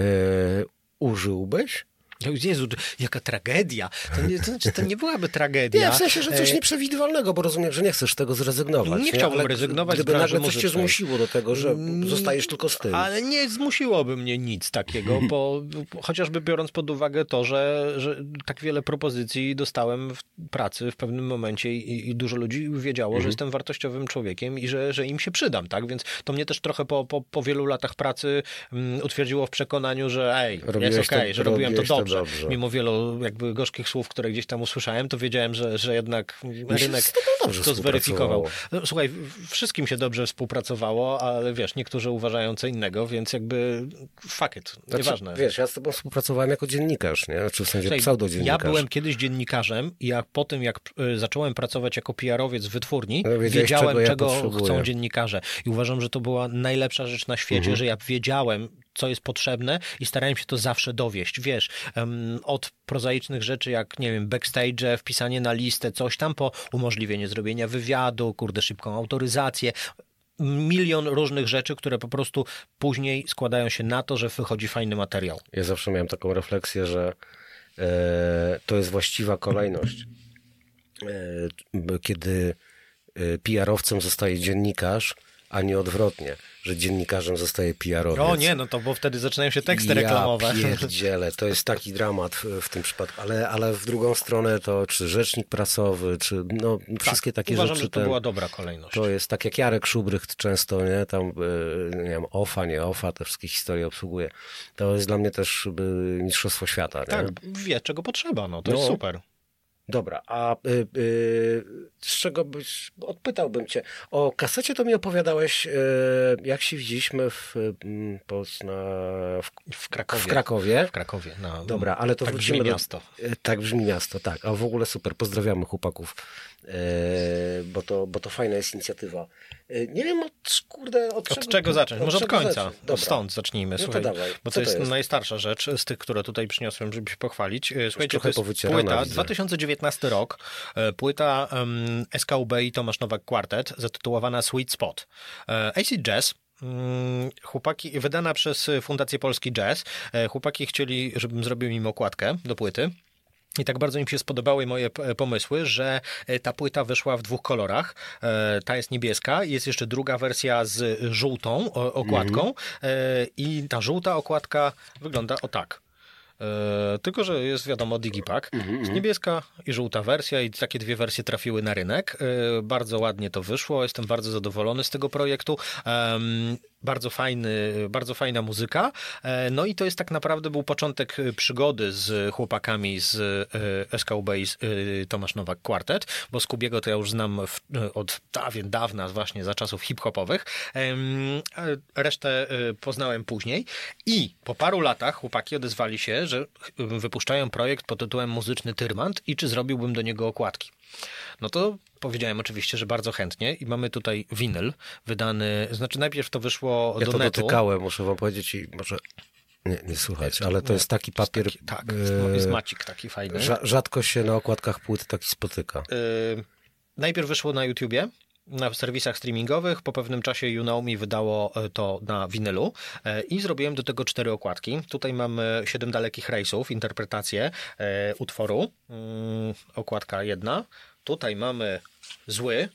użyłbyś? Jezu, jaka tragedia. To nie, to, znaczy, to nie byłaby tragedia. Nie, w sensie, że coś e, nieprzewidywalnego, bo rozumiem, że nie chcesz tego zrezygnować. Nie, chciałbym ale rezygnować Gdyby nagle coś cię zmusiło do tego, że zostajesz tylko z tym. Ale nie zmusiłoby mnie nic takiego, bo chociażby biorąc pod uwagę to, że, że tak wiele propozycji dostałem w pracy w pewnym momencie i, i dużo ludzi wiedziało, mhm. że jestem wartościowym człowiekiem i że, że im się przydam, tak? Więc to mnie też trochę po, po, po wielu latach pracy um, utwierdziło w przekonaniu, że ej, Robiłeś jest okej, okay, że robiłem to dobrze dobrze. dobrze. Mimo wielu jakby gorzkich słów, które gdzieś tam usłyszałem, to wiedziałem, że, że jednak rynek to, to zweryfikował. Słuchaj, wszystkim się dobrze współpracowało, ale wiesz, niektórzy uważają co innego, więc jakby fuck it, znaczy, nieważne. Wiesz, ja z tobą współpracowałem jako dziennikarz, nie? Znaczy w sensie Słuchaj, pseudodziennikarz. Ja byłem kiedyś dziennikarzem i jak po tym, jak y, zacząłem pracować jako PR-owiec w wytwórni, no, wiedziałem, czego, ja czego chcą dziennikarze. I uważam, że to była najlepsza rzecz na świecie, mhm. że ja wiedziałem, co jest potrzebne i starałem się to zawsze dowieść. Wiesz, od prozaicznych rzeczy jak, nie wiem, backstage, wpisanie na listę, coś tam, po umożliwienie zrobienia wywiadu, kurde, szybką autoryzację, milion różnych rzeczy, które po prostu później składają się na to, że wychodzi fajny materiał. Ja zawsze miałem taką refleksję, że e, to jest właściwa kolejność. E, kiedy e, PR-owcem zostaje dziennikarz, a nie odwrotnie, że dziennikarzem zostaje PR-owiec. O nie, no to bo wtedy zaczynają się teksty ja reklamowe. pierdzielę, to jest taki dramat w, w tym przypadku, ale, ale w drugą stronę to czy rzecznik prasowy, czy no, wszystkie takie Uważam, rzeczy. że to ten- była dobra kolejność. to jest tak jak Jarek Szubrycht często, nie, tam, e, nie wiem, OFA, nie OFA, te wszystkie historie obsługuje. To jest dla mnie też e, mistrzostwo świata, nie? Tak, wie czego potrzeba, no to jest No. super. Dobra, a y, y, z czego byś, odpytałbym cię, o kasecie to mi opowiadałeś, y, jak się widzieliśmy w, y, Pozna, w, W Krakowie. w Krakowie. W Krakowie, no. Dobra, ale to tak wrócimy brzmi do... miasto. Y, Tak brzmi miasto, tak. A w ogóle super, pozdrawiamy chłopaków, bo, to, bo to fajna jest inicjatywa. Y, Nie wiem, od, kurde, od czego... Od czego zacząć? Może od czego końca. zacząć? Stąd zacznijmy. No to Słuchaj, dawaj. bo Co to to jest, jest? najstarsza rzecz z tych, które tutaj przyniosłem, żeby się pochwalić. E, Słuchajcie, to jest płyta, widzę. 2019 rok, e, płyta um, SKUB i Tomasz Nowak Quartet, zatytułowana Sweet Spot. E, AC Jazz, mm, Chłopaki, wydana przez Fundację Polski Jazz. E, Chłopaki chcieli, żebym zrobił im okładkę do płyty. I tak bardzo im się spodobały moje pomysły, że e, ta płyta wyszła w dwóch kolorach. E, Ta jest niebieska, jest jeszcze druga wersja z żółtą okładką e, i ta żółta okładka wygląda o tak. Tylko, że jest wiadomo Digipack. Jest niebieska i żółta wersja i takie dwie wersje trafiły na rynek. Bardzo ładnie to wyszło. Jestem bardzo zadowolony z tego projektu. Bardzo fajny, bardzo fajna muzyka. E, No i to jest tak naprawdę był początek e, przygody z chłopakami z e, SKUB i z Tomasz Nowak Quartet, bo Skubiego to ja już znam w, od dawien dawna, właśnie za czasów hip-hopowych. Resztę poznałem później i po paru latach chłopaki odezwali się, że wypuszczają projekt pod tytułem Muzyczny Tyrmand i czy zrobiłbym do niego okładki. No to powiedziałem oczywiście, że bardzo chętnie i mamy tutaj winyl wydany, znaczy najpierw to wyszło Ja do to netu. dotykałem, muszę wam powiedzieć i może nie, nie słuchać, ale to jest taki papier, Taki, tak, e, jest macik taki fajny. rza- rzadko się na okładkach płyt taki spotyka. Y, najpierw wyszło na YouTubie, na serwisach streamingowych. Po pewnym czasie You Know Me wydało e, to na winylu e, i zrobiłem do tego cztery okładki. Tutaj mamy siedem dalekich rejsów, interpretację e, utworu. Mm, okładka jedna. Tutaj mamy zły.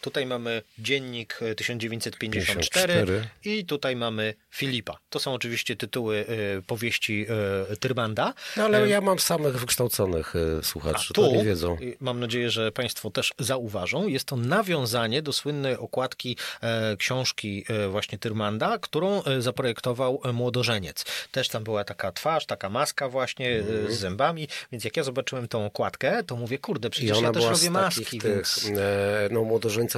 E, Tutaj mamy dziennik e, 1954 54. i tutaj mamy Filipa. To są oczywiście tytuły e, powieści e, Tyrmanda. No ale ja mam samych wykształconych e, słuchaczy, to Tu, nie wiedzą. mam nadzieję, że Państwo też zauważą, jest to nawiązanie do słynnej okładki e, książki e, właśnie Tyrmanda, którą e, zaprojektował e, młodożeniec. Też tam była taka twarz, taka maska właśnie e, Mhm. z zębami, więc jak ja zobaczyłem tą okładkę, to mówię, kurde, przecież ja też robię maski, tych, więc... e, no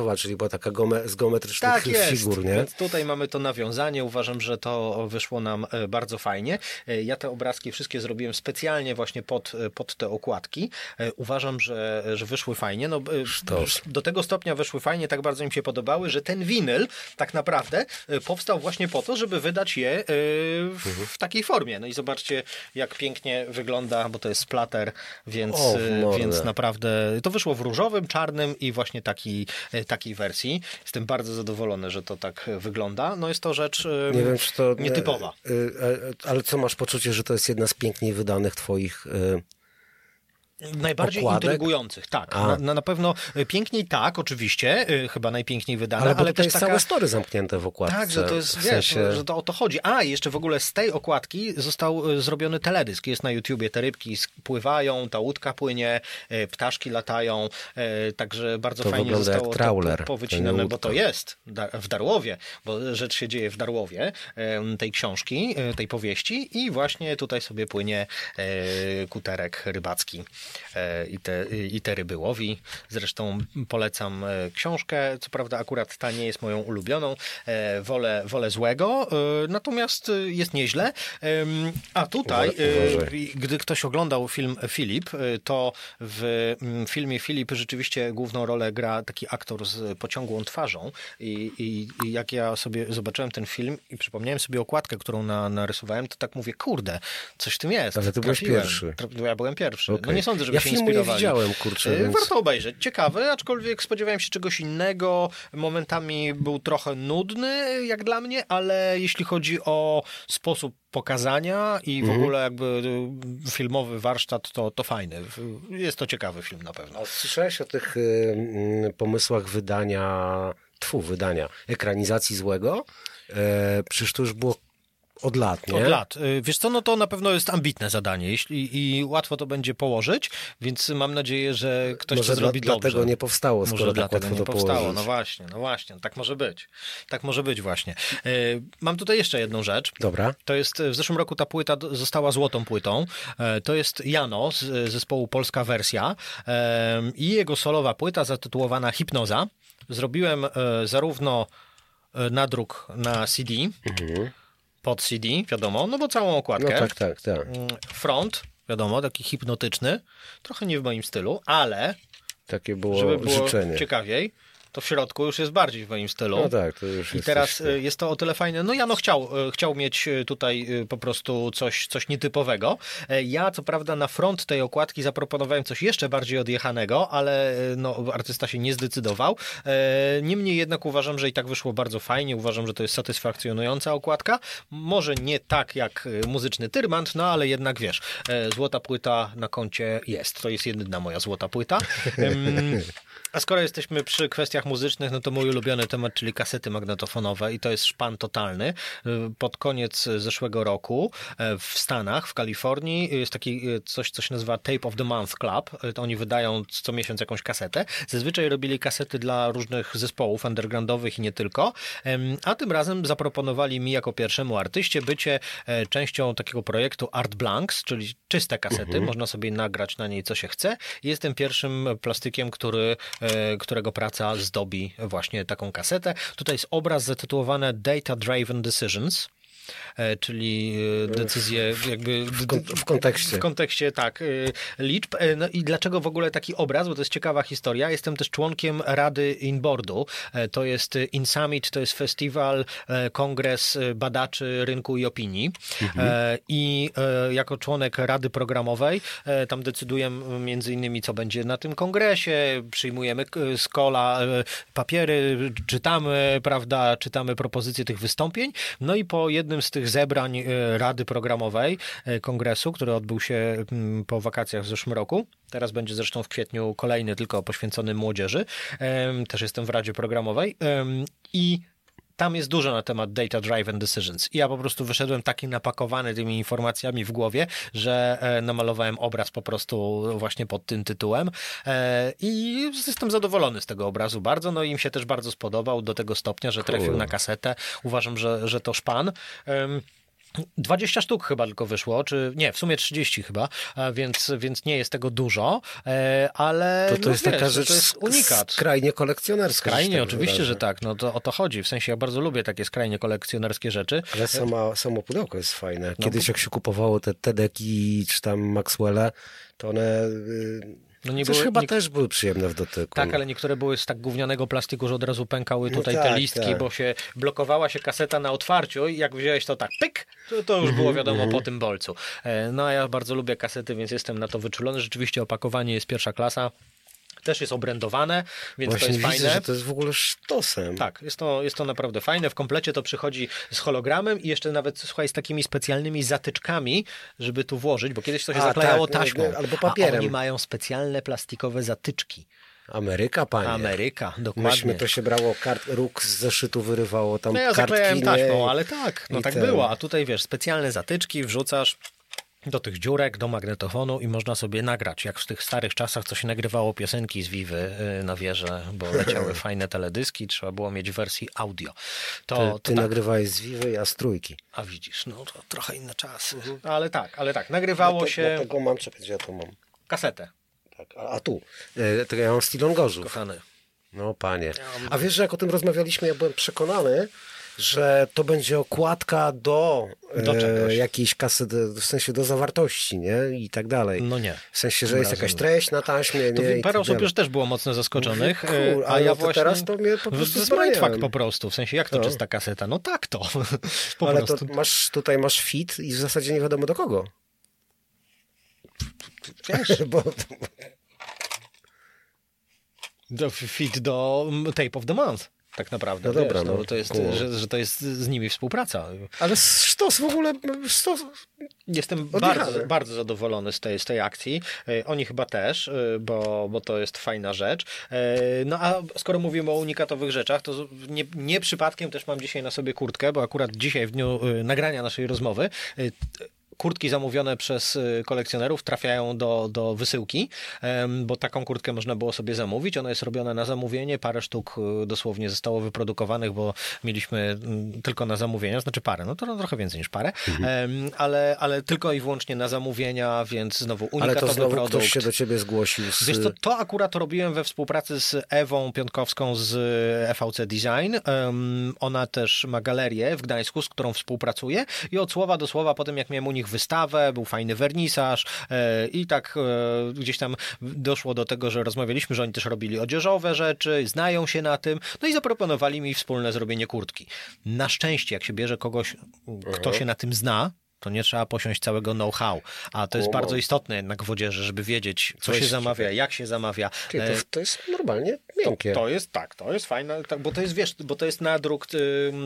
młodożeńcowa, czyli była taka gome, z geometrycznych Tak jest, figur, nie? więc tutaj mamy to nawiązanie, uważam, że to wyszło nam e, bardzo fajnie. E, Ja te obrazki wszystkie zrobiłem specjalnie właśnie pod, e, pod te okładki. Uważam, że, że wyszły fajnie. No, Sztos. do tego stopnia wyszły fajnie, tak bardzo mi się podobały, że ten winyl tak naprawdę powstał właśnie po to, żeby wydać je w, w takiej formie. No i zobaczcie, jak pięknie wygląda, bo to jest splatter, więc, O, więc naprawdę to wyszło w różowym, czarnym i właśnie taki, takiej wersji. Jestem bardzo zadowolony, że to tak e, wygląda. No jest to rzecz e, Nie wiem, czy to... nietypowa. E, e, ale co, masz poczucie, że to jest jedna z piękniej wydanych twoich... Najbardziej okładek? intrygujących, tak. Na, na, na pewno e, piękniej tak, oczywiście, e, chyba najpiękniej wydane, ale ale, też jest taka... całe story zamknięte w okładce. Tak, że to jest, w wiesz, sensie... że to o to chodzi. A, jeszcze w ogóle z tej okładki został e, zrobiony teledysk. Jest na YouTubie, te rybki pływają, ta łódka płynie, e, ptaszki latają, także bardzo To fajnie wygląda jak zostało trawler, to to powycinane, bo to jest w Darłowie, bo rzecz się dzieje w Darłowie, tej książki, tej powieści i właśnie tutaj sobie płynie kuterek rybacki i te, i te ryby łowi. Zresztą polecam e, książkę, co prawda akurat ta nie jest moją ulubioną, e, wolę, wolę złego, e, natomiast e, jest nieźle. A tutaj, e, gdy ktoś oglądał film Filip, to w mm, filmie Filip rzeczywiście główną rolę gra taki aktor z pociągłą twarzą i, i, i jak ja sobie zobaczyłem ten film i przypomniałem sobie okładkę, którą na, narysowałem, to tak mówię, kurde, coś w tym jest. Ale ty byłeś Trafiłem. pierwszy. Tra- Ja byłem pierwszy. Okej. No nie sądzę, naprawdę, żeby Ja się filmu nie inspirowali. widziałem, kurczę, E, więc- Warto obejrzeć. Ciekawy, aczkolwiek spodziewałem się czegoś innego. Momentami był trochę nudny, jak dla mnie, ale jeśli chodzi o sposób pokazania i w Mhm. ogóle jakby y, filmowy warsztat, to, to fajny. Jest to ciekawy film na pewno. A słyszałeś o tych y, mm, pomysłach wydania, tfu, wydania, ekranizacji złego? E, przecież to już było od lat, nie? Od lat. Y, Wiesz co, no to na pewno jest ambitne zadanie jeśli, i łatwo to będzie położyć, więc mam nadzieję, że ktoś Może to dla, zrobi dobrze. dlatego nie powstało, skoro Może tak dlatego nie powstało. położyć. No właśnie, no właśnie, tak może być. Tak może być właśnie. Y, Mam tutaj jeszcze jedną rzecz. Dobra. To jest, w zeszłym roku ta płyta została złotą płytą. E, To jest Jano z zespołu Polska Wersja i jego solowa płyta zatytułowana Hipnoza. Zrobiłem zarówno nadruk na CD, pod CD, wiadomo, no bo całą No okładkę. tak, tak, tak. Mm, Front, wiadomo, taki hipnotyczny, trochę nie w moim stylu, ale Takie było, żeby było życzenie. ciekawiej, to w środku już jest bardziej w moim stylu. No tak, to już I jest teraz coś- y, jest to o tyle fajne. No Jano chciał, y, chciał mieć y, tutaj po prostu coś, coś nietypowego. E, Ja co prawda na front tej okładki zaproponowałem coś jeszcze bardziej odjechanego, ale no, artysta się nie zdecydował. E, Niemniej jednak uważam, że i tak wyszło bardzo fajnie. Uważam, że to jest satysfakcjonująca okładka. Może nie tak jak muzyczny Tyrmand, no ale jednak wiesz, e, złota płyta na koncie jest. To jest jedyna moja złota płyta. A skoro jesteśmy przy kwestiach muzycznych, no to mój ulubiony temat, czyli kasety magnetofonowe i to jest szpan totalny. Pod koniec zeszłego roku e, w Stanach, w Kalifornii jest taki y, coś, co się nazywa Tape of the Month Club. Y, To oni wydają co miesiąc jakąś kasetę. Zazwyczaj robili kasety dla różnych zespołów undergroundowych i nie tylko. A tym razem zaproponowali mi jako pierwszemu artyście bycie e, częścią takiego projektu Art Blanks, czyli czyste kasety. Można sobie nagrać na niej co się chce. Jestem pierwszym plastykiem, który, e, którego praca zdobi właśnie taką kasetę. Tutaj jest obraz zatytułowany Data Driven Decisions. E, Czyli e, decyzje jakby W, kon- w kontekście. w kontekście, tak, y, liczb. E, No i dlaczego w ogóle taki obraz? Bo to jest ciekawa historia. Jestem też członkiem Rady Inboardu. E, To jest InSummit, to jest festiwal, e, kongres badaczy rynku i opinii. E, I e, jako członek Rady Programowej e, tam decyduję między innymi, co będzie na tym kongresie. Przyjmujemy z kola e, papiery, czytamy, prawda, czytamy propozycje tych wystąpień. No i po jednym z tych zebrań e, Rady Programowej e, Kongresu, który odbył się mm, po wakacjach w zeszłym roku. Teraz będzie zresztą w kwietniu kolejny, tylko poświęcony młodzieży. Też jestem w Radzie Programowej. I tam jest dużo na temat data driven decisions. I ja po prostu wyszedłem taki napakowany tymi informacjami w głowie, że e, namalowałem obraz po prostu właśnie pod tym tytułem. E, I jestem zadowolony z tego obrazu bardzo. No i im się też bardzo spodobał do tego stopnia, że trafił Cool. na kasetę. Uważam, że, że to szpan. Em, 20 sztuk chyba tylko wyszło, czy nie, w sumie 30 chyba, a więc, więc nie jest tego dużo, e, ale To, to no jest wiesz, taka no rzecz to jest unikat. skrajnie kolekcjonerska. Skrajnie, tak oczywiście, wyrażę. że tak. No to o to chodzi. W sensie ja bardzo lubię takie skrajnie kolekcjonerskie rzeczy. Ale sama, samo pudełko jest fajne. No Kiedyś jak się kupowało te Tedeki czy tam Maxwelle, to one y, No nie coś były- chyba nie- też były przyjemne w dotyku. Tak, ale niektóre były z tak gównianego plastiku, że od razu pękały No tutaj te tak, listki, tak. bo się blokowała się kaseta na otwarciu i jak wziąłeś to tak pyk, to, to już Mhm, było wiadomo po tym bolcu. E, No a ja bardzo lubię kasety, więc jestem na to wyczulony. Rzeczywiście opakowanie jest pierwsza klasa. Też jest obrędowane, więc Właśnie to jest widzę, fajne. że to jest w ogóle sztosem. Tak, jest to, jest to naprawdę fajne. W komplecie to przychodzi z hologramem i jeszcze nawet, słuchaj, z takimi specjalnymi zatyczkami, żeby tu włożyć, bo kiedyś to się A, zaklejało tak, taśmą. albo A papierem. oni mają specjalne plastikowe zatyczki. Ameryka, panie. Ameryka, dokładnie. Myśmy to się brało, kart, róg z zeszytu wyrywało, tam No ja kartki, zaklejałem nie, taśmą, ale tak, no tak ten. było. A tutaj wiesz, specjalne zatyczki wrzucasz do tych dziurek, do magnetofonu i można sobie nagrać, jak w tych starych czasach, co się nagrywało piosenki z Vivy y, na wieżę, bo leciały fajne teledyski, trzeba było mieć w wersji audio. To, Ty, to ty tak. nagrywałeś z Vivy, a z trójki. A widzisz, no to trochę inne czasy. Ale tak, ale tak, nagrywało Dlatego- się Dlatego mam, gdzie ja to mam. kasetę, Tak, a, a tu, e, to ja mam Stilon Gorzów. kochany. No panie. A wiesz, że jak o tym rozmawialiśmy, ja byłem przekonany, że to będzie okładka do, Do e, jakiejś kasety, w sensie do zawartości, nie? I tak dalej. No nie. W sensie, że jest razem jakaś treść na taśmie, To nie? I parę tak osób dalej. już też było mocno zaskoczonych, Mówię, e, kur, a ale ja właśnie... teraz to mnie po prostu mindfuck po prostu, w sensie jak to No. czysta kaseta? No tak to, po Ale prostu. to masz, tutaj masz fit i w zasadzie nie wiadomo do kogo. wiesz, Bo, do fit do Tape of the Month. Tak naprawdę. No dobra, wiesz, no. bo to jest, że, że to jest z nimi współpraca. ale sztos w ogóle, sztos, Jestem bardzo, bardzo zadowolony z tej, z tej akcji. E, Oni chyba też, e, bo, bo to jest fajna rzecz. E, No a skoro mówimy o unikatowych rzeczach, to nie, nie przypadkiem też mam dzisiaj na sobie kurtkę, bo akurat dzisiaj w dniu nagrania naszej rozmowy kurtki zamówione przez e, kolekcjonerów trafiają do, do wysyłki, bo taką kurtkę można było sobie zamówić. Ona jest robiona na zamówienie. Parę sztuk e, dosłownie zostało wyprodukowanych, bo mieliśmy mm, tylko na zamówienia, znaczy parę, no to trochę więcej niż parę, em, ale, ale tylko i wyłącznie na zamówienia, więc znowu ale unikatowy to znowu produkt. ktoś się do ciebie zgłosił z... Wiesz co, to akurat robiłem we współpracy z Ewą Piątkowską z FVC Design. Em, Ona też ma galerię w Gdańsku, z którą współpracuje i od słowa do słowa potem jak miałem nich wystawę, był fajny wernisaż e, i tak e, gdzieś tam doszło do tego, że rozmawialiśmy, że oni też robili odzieżowe rzeczy, znają się na tym, no i zaproponowali mi wspólne zrobienie kurtki. Na szczęście, jak się bierze kogoś, kto się na tym zna, to nie trzeba posiąść całego know-how, a to jest Wow. bardzo istotne jednak w odzieży, żeby wiedzieć, co się zamawia, jak się zamawia. Ty, E, to, to jest normalnie miękkie. to jest tak, to jest fajne, tak, bo to jest, wiesz, bo to jest nadruk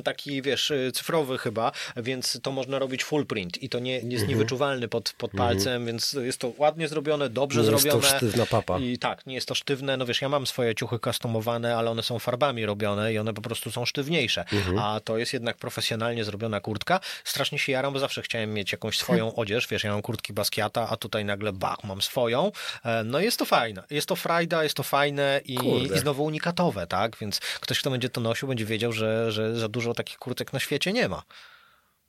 taki, wiesz, y, cyfrowy chyba, więc to można robić full print i to nie jest Mhm. niewyczuwalny pod, pod palcem, więc jest to ładnie zrobione, dobrze Nie jest to zrobione. sztywna papa. I tak, nie jest to sztywne, no wiesz, ja mam swoje ciuchy customowane, ale one są farbami robione i one po prostu są sztywniejsze, Mhm. a to jest jednak profesjonalnie zrobiona kurtka. Strasznie się jaram, bo zawsze chciałem mieć jakąś swoją odzież, wiesz, ja mam kurtki Basquiata, a tutaj nagle bach, mam swoją. E, No jest to fajne, jest to frajda, jest to fajne i. i znowu unikatowe, tak? Więc ktoś, kto będzie to nosił, będzie wiedział, że, że za dużo takich kurtek na świecie nie ma.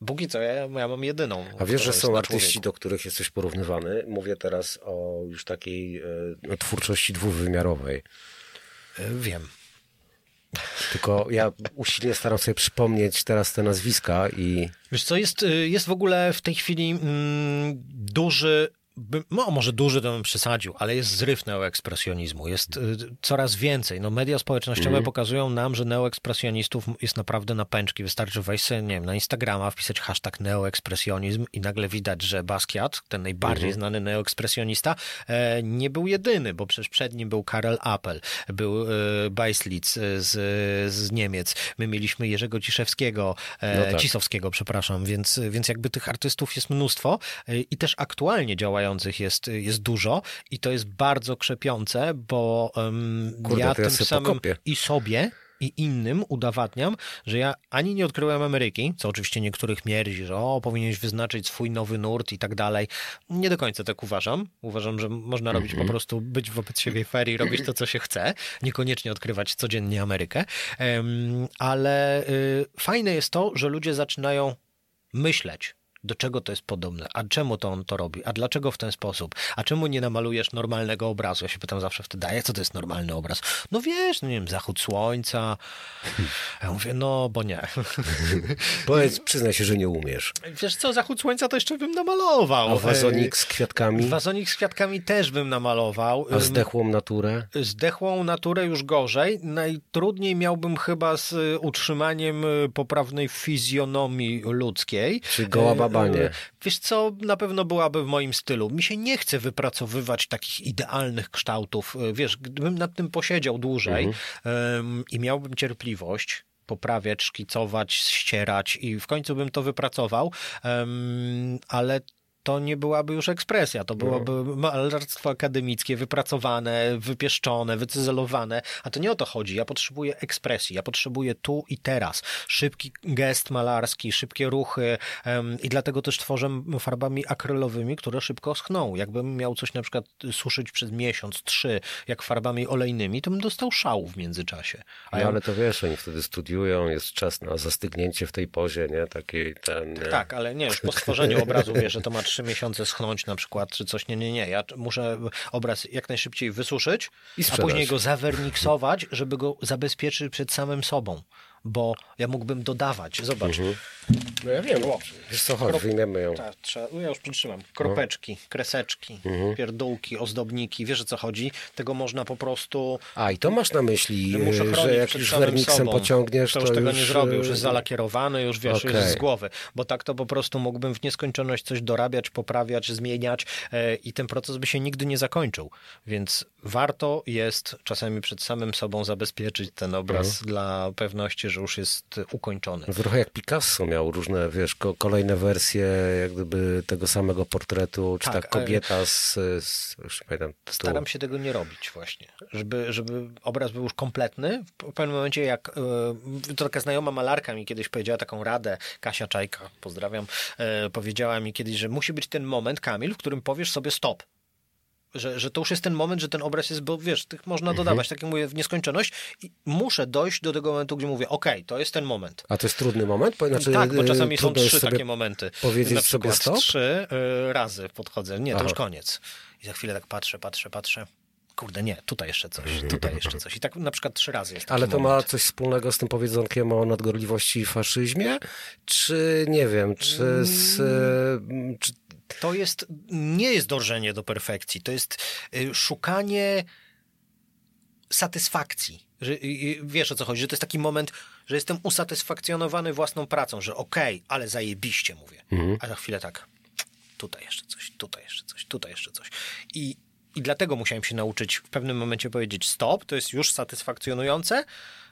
Póki co ja, ja mam jedyną. A wiesz, że są artyści, do których jesteś porównywany? Mówię teraz o już takiej e, no, twórczości dwuwymiarowej. E, Wiem. Tylko ja usilnie staram sobie przypomnieć teraz te nazwiska i Wiesz co, jest, y, jest w ogóle w tej chwili mm, duży, no może duży to bym przesadził, ale jest zryw neoekspresjonizmu. Jest y, coraz więcej. No, media społecznościowe pokazują nam, że neoekspresjonistów jest naprawdę na pęczki. Wystarczy wejść sobie, nie wiem, na Instagrama, wpisać hashtag neoekspresjonizm i nagle widać, że Basquiat, ten najbardziej znany neoekspresjonista, e, nie był jedyny, bo przecież przed nim był Karel Appel, był e, Beislitz z, z Niemiec. My mieliśmy Jerzego Ciszewskiego, e, No tak. Cisowskiego, przepraszam, więc, więc jakby tych artystów jest mnóstwo i też aktualnie działających jest, jest dużo i to jest bardzo krzepiące, bo um, Kurde, ja tym samym pokopię. i sobie i innym udowadniam, że ja ani nie odkryłem Ameryki, co oczywiście niektórych mierzi, że o, powinieneś wyznaczyć swój nowy nurt i tak dalej. Nie do końca tak uważam. Uważam, że można robić po prostu, być wobec siebie fair i robić to, co się chce. Niekoniecznie odkrywać codziennie Amerykę. Em, ale y, fajne jest to, że ludzie zaczynają myśleć, do czego to jest podobne, a czemu to on to robi, a dlaczego w ten sposób, a czemu nie namalujesz normalnego obrazu? Ja się pytam zawsze wtedy, a jak co to jest normalny obraz? No wiesz, no nie wiem, zachód słońca. Ja mówię, no bo nie. powiedz, przyznaj się, że nie umiesz. Wiesz co, zachód słońca to jeszcze bym namalował. A wazonik z kwiatkami, E, Wazonik z kwiatkami też bym namalował. a zdechłą naturę? Zdechłą naturę już gorzej. Najtrudniej miałbym chyba z utrzymaniem y, poprawnej fizjonomii ludzkiej. Czy goła baba nie? E, Wiesz co, na pewno byłaby w moim stylu. Mi się nie chce wypracowywać takich idealnych kształtów. Y, Wiesz, gdybym nad tym posiedział dłużej em, i miałbym cierpliwość, poprawiać, szkicować, ścierać i w końcu bym to wypracował, em, ale to nie byłaby już ekspresja, to byłoby malarstwo akademickie, wypracowane, wypieszczone, wycyzelowane, a to nie o to chodzi. Ja potrzebuję ekspresji, ja potrzebuję tu i teraz. Szybki gest malarski, szybkie ruchy em, i dlatego też tworzę farbami akrylowymi, które szybko schną. Jakbym miał coś na przykład suszyć przez miesiąc, trzy, jak farbami olejnymi, to bym dostał szału w międzyczasie. A No, ja ale to wiesz, oni wtedy studiują, jest czas na zastygnięcie w tej pozie, nie? Takiej ten... Nie? Tak, ale nie, już po stworzeniu obrazu wiesz, że to ma trzy miesiące schnąć na przykład, czy coś. Nie, nie, nie. Ja muszę obraz jak najszybciej wysuszyć, I a później go zawerniksować, żeby go zabezpieczyć przed samym sobą. Bo ja mógłbym dodawać. Zobacz, No ja wiem, wiesz co, chodź, wyjmiemy ją. Tak, trzeba, ja już przytrzymam. Kropeczki, kreseczki, pierdółki, ozdobniki, wiesz o co chodzi? Tego można po prostu... A, i to masz na myśli, że muszę że jak przed już samym werniksem sobą. pociągniesz, to to już tego nie już, zrobię, e, już jest zalakierowany, już wiesz, już Okej. jest z głowy, bo tak to po prostu mógłbym w nieskończoność coś dorabiać, poprawiać, zmieniać e, i ten proces by się nigdy nie zakończył, więc warto jest czasami przed samym sobą zabezpieczyć ten obraz Mhm. dla pewności, że już jest ukończony. Trochę jak Picasso miał różne, wiesz, ko- kolejne wersje jak gdyby tego samego portretu, czy Tak, ta kobieta z, z już pamiętam. Staram się tego nie robić właśnie, żeby, żeby obraz był już kompletny. W pewnym momencie jak, taka znajoma malarka mi kiedyś powiedziała taką radę, Kasia Czajka, pozdrawiam, e, powiedziała mi kiedyś, że musi być ten moment, Kamil, w którym powiesz sobie stop. Że, że to już jest ten moment, że ten obraz jest, bo wiesz, tych można dodawać, tak jak mówię, w nieskończoność i muszę dojść do tego momentu, gdzie mówię, okej, to jest ten moment. A to jest trudny moment? Po- Znaczy, tak, bo czasami są trudno jest trzy sobie takie momenty. powiedzieć Na sobie przykład stop? trzy y, razy podchodzę. Nie, to Aha. już koniec. I za chwilę tak patrzę, patrzę, patrzę. Kurde, nie, tutaj jeszcze coś, tutaj jeszcze coś. I tak na przykład trzy razy jest Ale to ma moment. coś wspólnego z tym powiedzonkiem o nadgorliwości i faszyzmie? Czy nie wiem, czy z. e, Czy, To jest, nie jest dążenie do perfekcji, to jest y, szukanie satysfakcji. Że, wiesz o co chodzi, że to jest taki moment, że jestem usatysfakcjonowany własną pracą, że okej, ale zajebiście mówię. A za chwilę tak, tutaj jeszcze coś, tutaj jeszcze coś, tutaj jeszcze coś. I, I dlatego musiałem się nauczyć w pewnym momencie powiedzieć stop, to jest już satysfakcjonujące,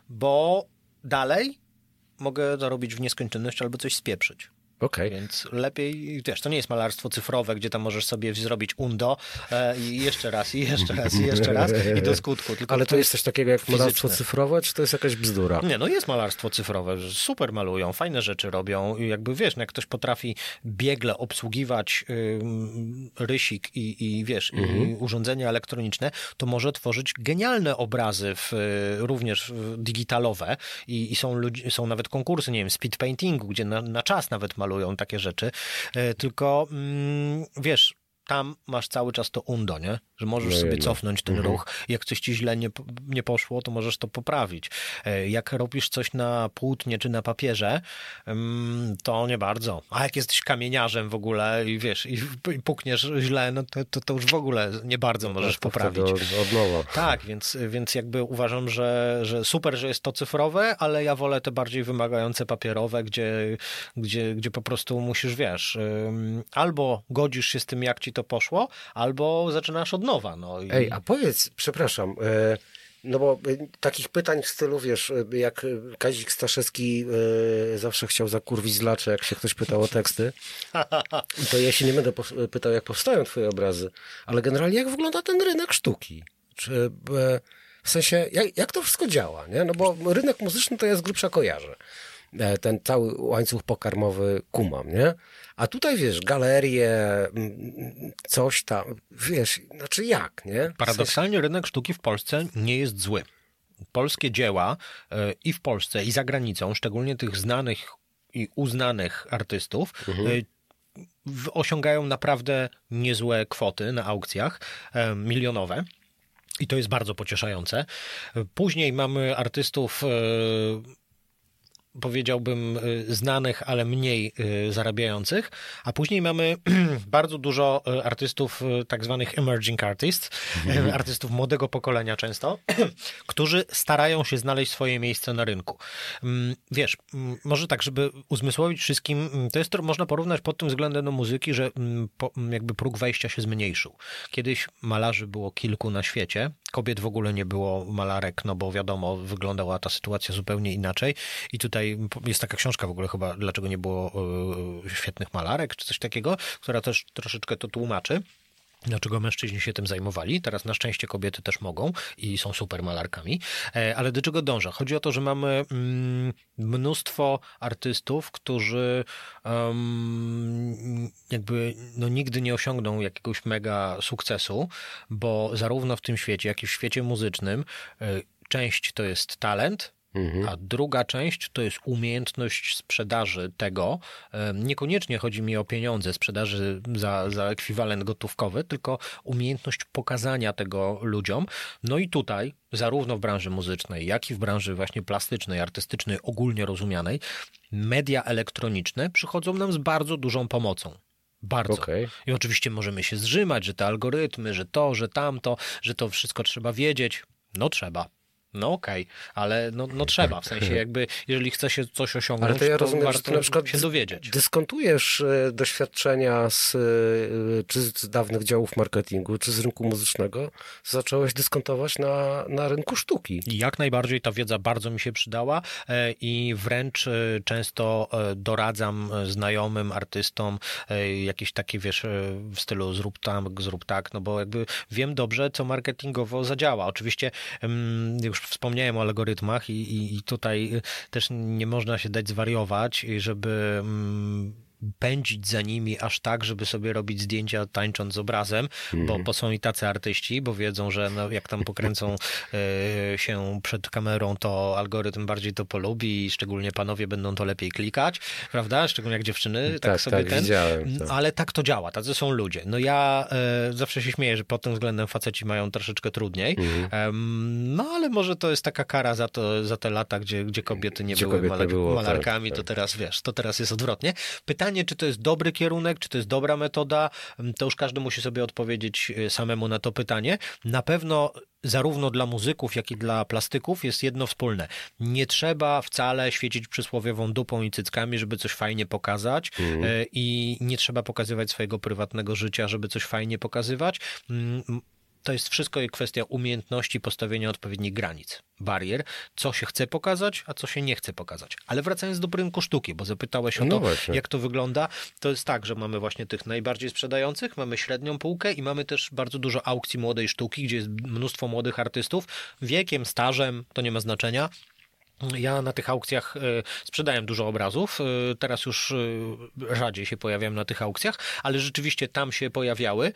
bo dalej mogę to robić w nieskończoność albo coś spieprzyć. Okej. Więc lepiej, wiesz, to nie jest malarstwo cyfrowe, gdzie tam możesz sobie zrobić undo e, i jeszcze raz, i jeszcze raz, i jeszcze raz i do skutku. Tylko Ale to jest coś takiego jak malarstwo fizyczne. cyfrowe, czy to jest jakaś bzdura? Nie, no jest malarstwo cyfrowe, super malują, fajne rzeczy robią i jakby wiesz, no jak ktoś potrafi biegle obsługiwać ym, rysik i, i wiesz, i urządzenia elektroniczne, to może tworzyć genialne obrazy w, y, również y, digitalowe i, i są, ludzi, są nawet konkursy, nie wiem, speed paintingu, gdzie na, na czas nawet malują takie rzeczy, E, tylko mm, wiesz, tam masz cały czas to undo, nie? Że możesz No sobie cofnąć ten ruch. Jak coś ci źle nie, nie poszło, to możesz to poprawić. E, Jak robisz coś na płótnie czy na papierze, em, to nie bardzo. A jak jesteś kamieniarzem w ogóle i wiesz, i pukniesz źle, no to, to, to już w ogóle nie bardzo możesz To wtedy poprawić. Od, nowa. Tak, więc, więc jakby uważam, że, że super, że jest to cyfrowe, ale ja wolę te bardziej wymagające papierowe, gdzie, gdzie, gdzie po prostu musisz, wiesz, albo godzisz się z tym, jak ci to poszło, albo zaczynasz od nowa. No i... Ej, a powiedz, przepraszam, e, no bo e, takich pytań w stylu, wiesz, e, jak Kazik Staszewski zawsze chciał zakurwić zlacze, jak się ktoś pytał o teksty, to ja się nie będę pytał, jak powstają twoje obrazy, ale generalnie jak wygląda ten rynek sztuki? Czy, w sensie, jak, jak to wszystko działa, nie? No bo rynek muzyczny to ja z grubsza kojarzę. E, Ten cały łańcuch pokarmowy kumam, nie? A tutaj, wiesz, galerie, mm, coś tam, wiesz, znaczy jak, nie? Paradoksalnie rynek sztuki w Polsce nie jest zły. Polskie dzieła e, i w Polsce, i za granicą, szczególnie tych znanych i uznanych artystów, e, w- osiągają naprawdę niezłe kwoty na aukcjach e, milionowe. I to jest bardzo pocieszające. E, Później mamy artystów, e, powiedziałbym, y, znanych, ale mniej y, zarabiających, a później mamy bardzo dużo y, artystów, tak zwanych emerging artists, y, artystów młodego pokolenia często, którzy starają się znaleźć swoje miejsce na rynku. Mm, Wiesz, mm, może tak, żeby uzmysłowić wszystkim, mm, to jest, to można porównać pod tym względem do muzyki, że jakby próg wejścia się zmniejszył. Kiedyś malarzy było kilku na świecie, kobiet w ogóle nie było malarek, no bo wiadomo, wyglądała ta sytuacja zupełnie inaczej i tutaj jest taka książka w ogóle chyba, dlaczego nie było y, świetnych malarek, czy coś takiego, która też troszeczkę to tłumaczy. Dlaczego mężczyźni się tym zajmowali? Teraz na szczęście kobiety też mogą i są super malarkami. E, Ale do czego dążę? Chodzi o to, że mamy mm, mnóstwo artystów, którzy jakby no, nigdy nie osiągną jakiegoś mega sukcesu, bo zarówno w tym świecie, jak i w świecie muzycznym e, część to jest talent, A druga część to jest umiejętność sprzedaży tego. Niekoniecznie chodzi mi o pieniądze, sprzedaży za, za ekwiwalent gotówkowy, tylko umiejętność pokazania tego ludziom. No i tutaj, zarówno w branży muzycznej, jak i w branży właśnie plastycznej, artystycznej, ogólnie rozumianej, media elektroniczne przychodzą nam z bardzo dużą pomocą. Bardzo. Okej. I oczywiście możemy się zrzymać, że te algorytmy, że to, że tamto, że to wszystko trzeba wiedzieć. No trzeba. No okej, ale no, no trzeba, w sensie jakby, jeżeli chce się coś osiągnąć, Ale to ja rozumiem, że warto na przykład się dowiedzieć. dyskontujesz e, doświadczenia z, e, czy z dawnych działów marketingu, czy z rynku muzycznego. Zacząłeś dyskontować na, na rynku sztuki. Jak najbardziej ta wiedza bardzo mi się przydała e, i wręcz często doradzam znajomym artystom jakieś takie, wiesz, w stylu zrób tak, zrób tak, no bo jakby wiem dobrze, co marketingowo zadziała. Oczywiście em, już wspomniałem o algorytmach i, i, i tutaj też nie można się dać zwariować, żeby mm, pędzić za nimi aż tak, żeby sobie robić zdjęcia tańcząc z obrazem, bo, bo są i tacy artyści, bo wiedzą, że no, jak tam pokręcą e, się przed kamerą, to algorytm bardziej to polubi i szczególnie panowie będą to lepiej klikać, prawda? Szczególnie jak dziewczyny, tak, Tak, sobie tak, ten. widziałem. Ale tak to działa, tacy są ludzie. No ja e, zawsze się śmieję, że pod tym względem faceci mają troszeczkę trudniej. Em, no ale może to jest taka kara za, to, za te lata, gdzie, gdzie kobiety nie Gdzie były kobiet nie malar- było, tak, malarkami, tak. to teraz wiesz, to teraz jest odwrotnie. Pytanie, czy to jest dobry kierunek, czy to jest dobra metoda, mm, to już każdy musi sobie odpowiedzieć y, samemu na to pytanie. Na pewno zarówno dla muzyków, jak i dla plastyków jest jedno wspólne. Nie trzeba wcale świecić przysłowiową dupą i cyckami, żeby coś fajnie pokazać y, i nie trzeba pokazywać swojego prywatnego życia, żeby coś fajnie pokazywać. To jest wszystko kwestia umiejętności postawienia odpowiednich granic, barier, co się chce pokazać, a co się nie chce pokazać. Ale wracając do rynku sztuki, bo zapytałeś o No to, właśnie. jak to wygląda, to jest tak, że mamy właśnie tych najbardziej sprzedających, mamy średnią półkę i mamy też bardzo dużo aukcji młodej sztuki, gdzie jest mnóstwo młodych artystów, wiekiem, stażem, to nie ma znaczenia. Ja na tych aukcjach e, sprzedałem dużo obrazów. e, Teraz już e, rzadziej się pojawiam na tych aukcjach, ale rzeczywiście tam się pojawiały.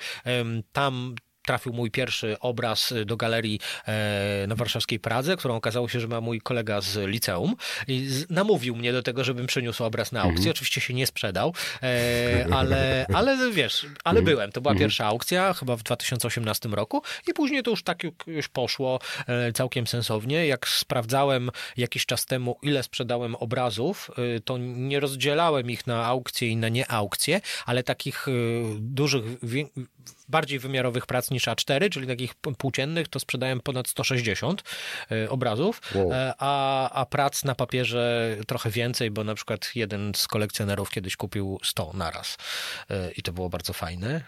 Tam trafił mój pierwszy obraz do galerii e, na warszawskiej Pradze, którą okazało się, że ma mój kolega z liceum i namówił mnie do tego, żebym przyniósł obraz na aukcję. Oczywiście się nie sprzedał, e, ale, ale wiesz, ale byłem. To była pierwsza aukcja, chyba w 2018 roku i później to już tak już poszło e, całkiem sensownie. Jak sprawdzałem jakiś czas temu, ile sprzedałem obrazów, to nie rozdzielałem ich na aukcje i na nieaukcje, ale takich dużych, bardziej wymiarowych prac niż A4, czyli takich płóciennych, to sprzedałem ponad 160 e, obrazów, Wow. e, a, a prac na papierze trochę więcej, bo na przykład jeden z kolekcjonerów kiedyś kupił 100 naraz E, i to było bardzo fajne.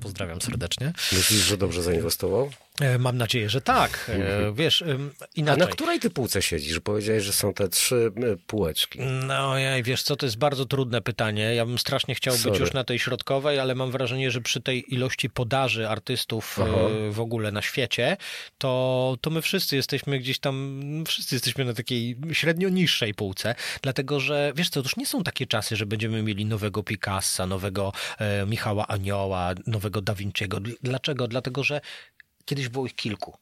Pozdrawiam serdecznie. Myślisz, że dobrze zainwestował? E, Mam nadzieję, że tak. E, Wiesz, em, A inaczej. na której ty półce siedzisz? Powiedziałeś, że są te trzy e, półeczki. No ja wiesz co, to jest bardzo trudne pytanie. Ja bym strasznie chciał Sorry. być już na tej środkowej, ale mam wrażenie, że przy tej ilości podaży artystów Aha. w ogóle na świecie, to, to my wszyscy jesteśmy gdzieś tam, wszyscy jesteśmy na takiej średnio niższej półce, dlatego że wiesz co, to już nie są takie czasy, że będziemy mieli nowego Picassa, nowego e, Michała Anioła, nowego Da Vinciego. Dl- Dlaczego? Dlatego, że kiedyś było ich kilku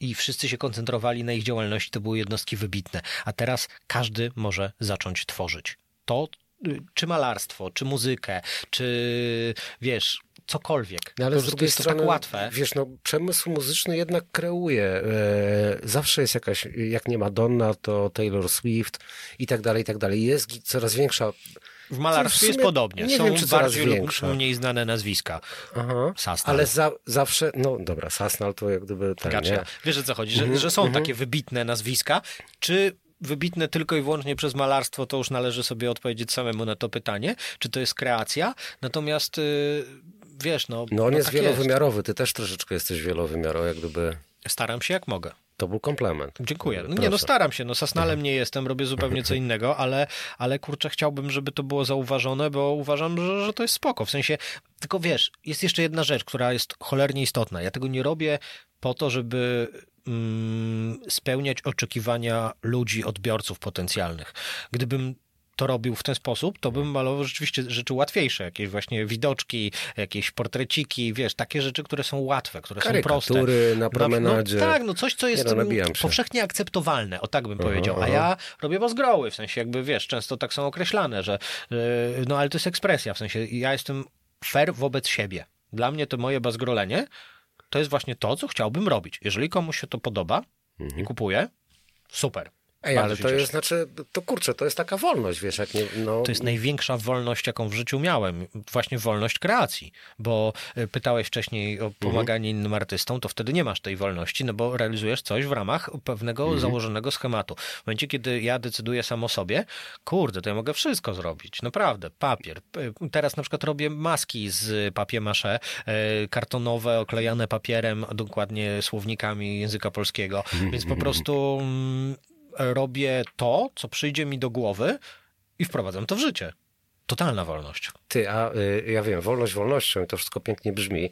i wszyscy się koncentrowali na ich działalności, to były jednostki wybitne, a teraz każdy może zacząć tworzyć. To y, czy malarstwo, czy muzykę, czy wiesz, cokolwiek. No ale z drugiej jest to strony, tak łatwe. wiesz, no, przemysł muzyczny jednak kreuje. E, zawsze jest jakaś, jak nie Madonna, to Taylor Swift i tak dalej, i tak dalej. Jest coraz większa... W malarstwie w sumie jest podobnie. nie Są wiem, czy bardziej lub mniej znane nazwiska. Aha. Sasnal. Ale za, zawsze, no dobra, Sasnal to jak gdyby ten, Gotcha. nie? Wiesz o co chodzi, że, że są takie wybitne nazwiska. Czy wybitne tylko i wyłącznie przez malarstwo, to już należy sobie odpowiedzieć samemu na to pytanie, czy to jest kreacja. Natomiast y, wiesz, no. No on jest tak wielowymiarowy, ty też troszeczkę jesteś wielowymiarowy, jak gdyby... Staram się jak mogę. To był komplement. Dziękuję. No, nie, no staram się. No Sasnalem nie jestem, robię zupełnie co innego, ale, ale kurczę, chciałbym, żeby to było zauważone, bo uważam, że, że to jest spoko. W sensie, tylko wiesz, jest jeszcze jedna rzecz, która jest cholernie istotna. Ja tego nie robię po to, żeby mm, spełniać oczekiwania ludzi, odbiorców potencjalnych. Gdybym to robił w ten sposób, to bym malował rzeczywiście rzeczy łatwiejsze, jakieś właśnie widoczki, jakieś portreciki, wiesz, takie rzeczy, które są łatwe, które są proste. Na promenadzie. No, tak, no coś, co jest no, nabijam się. powszechnie akceptowalne, o tak bym Aha, powiedział. A aha. ja robię bazgroły, w sensie jakby, wiesz, często tak są określane, że yy, no ale to jest ekspresja, w sensie ja jestem fair wobec siebie. Dla mnie to moje bazgrolenie to jest właśnie to, co chciałbym robić. Jeżeli komuś się to podoba i kupuje, super. Ej, ale to cieszę. jest, znaczy, to kurczę, to jest taka wolność, wiesz, jak nie, no... To jest największa wolność, jaką w życiu miałem. Właśnie wolność kreacji. Bo y, pytałeś wcześniej o pomaganie innym artystom, to wtedy nie masz tej wolności, no bo realizujesz coś w ramach pewnego założonego schematu. W momencie, kiedy ja decyduję sam o sobie, kurde, to ja mogę wszystko zrobić. Naprawdę. Papier. Teraz na przykład robię maski z papier maché, y, kartonowe, oklejane papierem, a dokładnie słownikami języka polskiego. Więc po prostu mm, robię to, co przyjdzie mi do głowy i wprowadzam to w życie. Totalna wolność. Ty, a y, ja wiem, wolność wolnością to wszystko pięknie brzmi,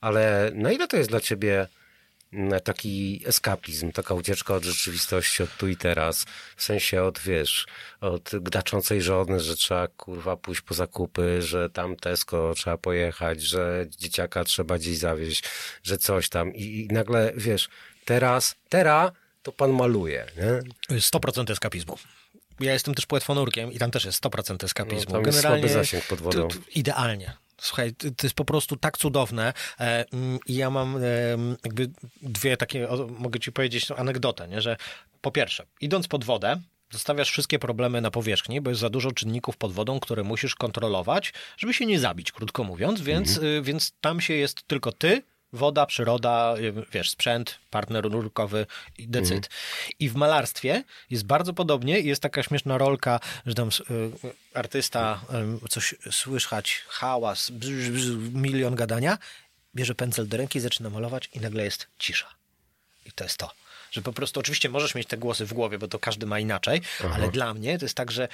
ale na ile to jest dla ciebie mm, taki eskapizm, taka ucieczka od rzeczywistości, od tu i teraz, w sensie od, wiesz, od gdaczącej żony, że trzeba, kurwa, pójść po zakupy, że tam Tesco trzeba pojechać, że dzieciaka trzeba gdzieś zawieźć, że coś tam i, i nagle, wiesz, teraz, teraz to pan maluje, nie? 100% eskapizmu. Ja jestem też płetwonurkiem i tam też jest 100% eskapizmu. No, tam jest słaby zasięg pod wodą. to- to idealnie. Słuchaj, to jest po prostu tak cudowne e, mm, i ja mam e, jakby dwie takie, mogę ci powiedzieć anegdotę, nie? że po pierwsze, idąc pod wodę, zostawiasz wszystkie problemy na powierzchni, bo jest za dużo czynników pod wodą, które musisz kontrolować, żeby się nie zabić, krótko mówiąc, więc, Mhm. y, więc tam się jest tylko ty, woda, przyroda, y, wiesz, sprzęt, partner nurkowy i decyd. Mhm. I w malarstwie jest bardzo podobnie i jest taka śmieszna rolka, że tam y, artysta coś słychać, hałas, milion gadania, bierze pędzel do ręki, zaczyna malować i nagle jest cisza. I to jest to. Że po prostu, oczywiście możesz mieć te głosy w głowie, bo to każdy ma inaczej, ale dla mnie to jest tak, że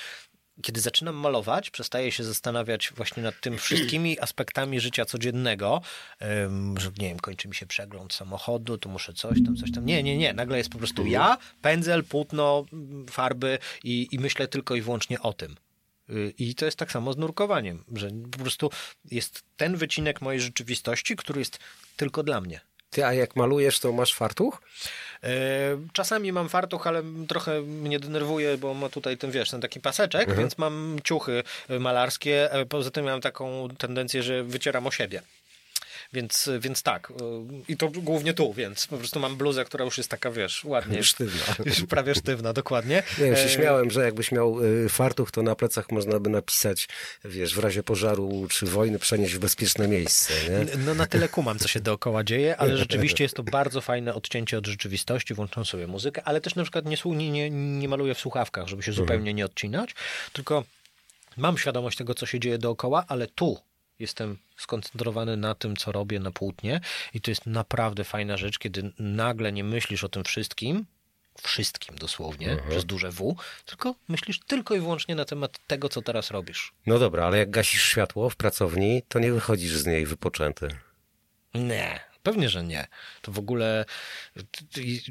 kiedy zaczynam malować, przestaję się zastanawiać właśnie nad tym wszystkimi aspektami życia codziennego, że nie wiem, kończy mi się przegląd samochodu, tu muszę coś tam, coś tam. Nie, nie, nie. Nagle jest po prostu ja, pędzel, płótno, farby i, i myślę tylko i wyłącznie o tym. Y, I to jest tak samo z nurkowaniem, że po prostu jest ten wycinek mojej rzeczywistości, który jest tylko dla mnie. Ty, a jak malujesz, to masz fartuch? E, Czasami mam fartuch, ale trochę mnie denerwuje, bo ma tutaj ten, wiesz, ten taki paseczek, więc mam ciuchy malarskie. E, Poza tym mam taką tendencję, że wycieram o siebie. Więc, więc tak. e, I to głównie tu, więc po prostu mam bluzę, która już jest taka, wiesz, ładnie. Sztywna. Już prawie sztywna, dokładnie. Nie wiem, się E, śmiałem, że jakbyś miał y, fartuch, to na plecach można by napisać, wiesz, w razie pożaru czy wojny przenieść w bezpieczne miejsce, nie? No na tyle kumam, co się dookoła dzieje, ale rzeczywiście jest to bardzo fajne odcięcie od rzeczywistości, włączam sobie muzykę, ale też na przykład nie, nie, nie, nie maluję w słuchawkach, żeby się zupełnie nie odcinać, tylko mam świadomość tego, co się dzieje dookoła, ale tu jestem skoncentrowany na tym, co robię na płótnie i to jest naprawdę fajna rzecz, kiedy nagle nie myślisz o tym wszystkim, wszystkim dosłownie, przez duże W, tylko myślisz tylko i wyłącznie na temat tego, co teraz robisz. No dobra, ale jak gasisz światło w pracowni, to nie wychodzisz z niej wypoczęty. Nie, pewnie, że nie. To w ogóle,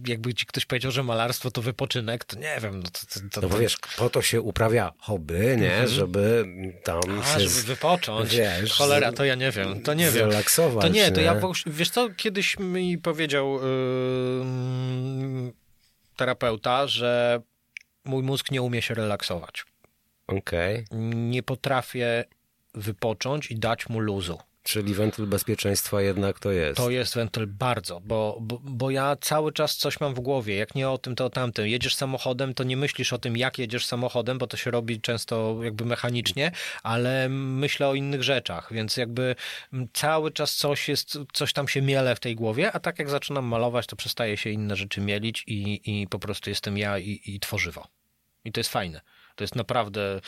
jakby ci ktoś powiedział, że malarstwo to wypoczynek, to nie wiem. No, to, to, to, No bo wiesz, po to się uprawia hobby, nie? Żeby tam Mhm. A, żeby wypocząć. wiesz, Cholera, to ja nie wiem. To nie wiem. zrelaksować, To nie, to nie? ja, wiesz co, kiedyś mi powiedział yy, terapeuta, że mój mózg nie umie się relaksować. Okej, Nie potrafię wypocząć i dać mu luzu. Czyli wentyl bezpieczeństwa jednak to jest. To jest wentyl bardzo, bo, bo, bo ja cały czas coś mam w głowie. Jak nie o tym, to o tamtym. Jedziesz samochodem, to nie myślisz o tym, jak jedziesz samochodem, bo to się robi często jakby mechanicznie, ale myślę o innych rzeczach, więc jakby cały czas coś jest, coś tam się miele w tej głowie, a tak jak zaczynam malować, to przestaje się inne rzeczy mielić i, i po prostu jestem ja i, i tworzywo. I to jest fajne. To jest naprawdę.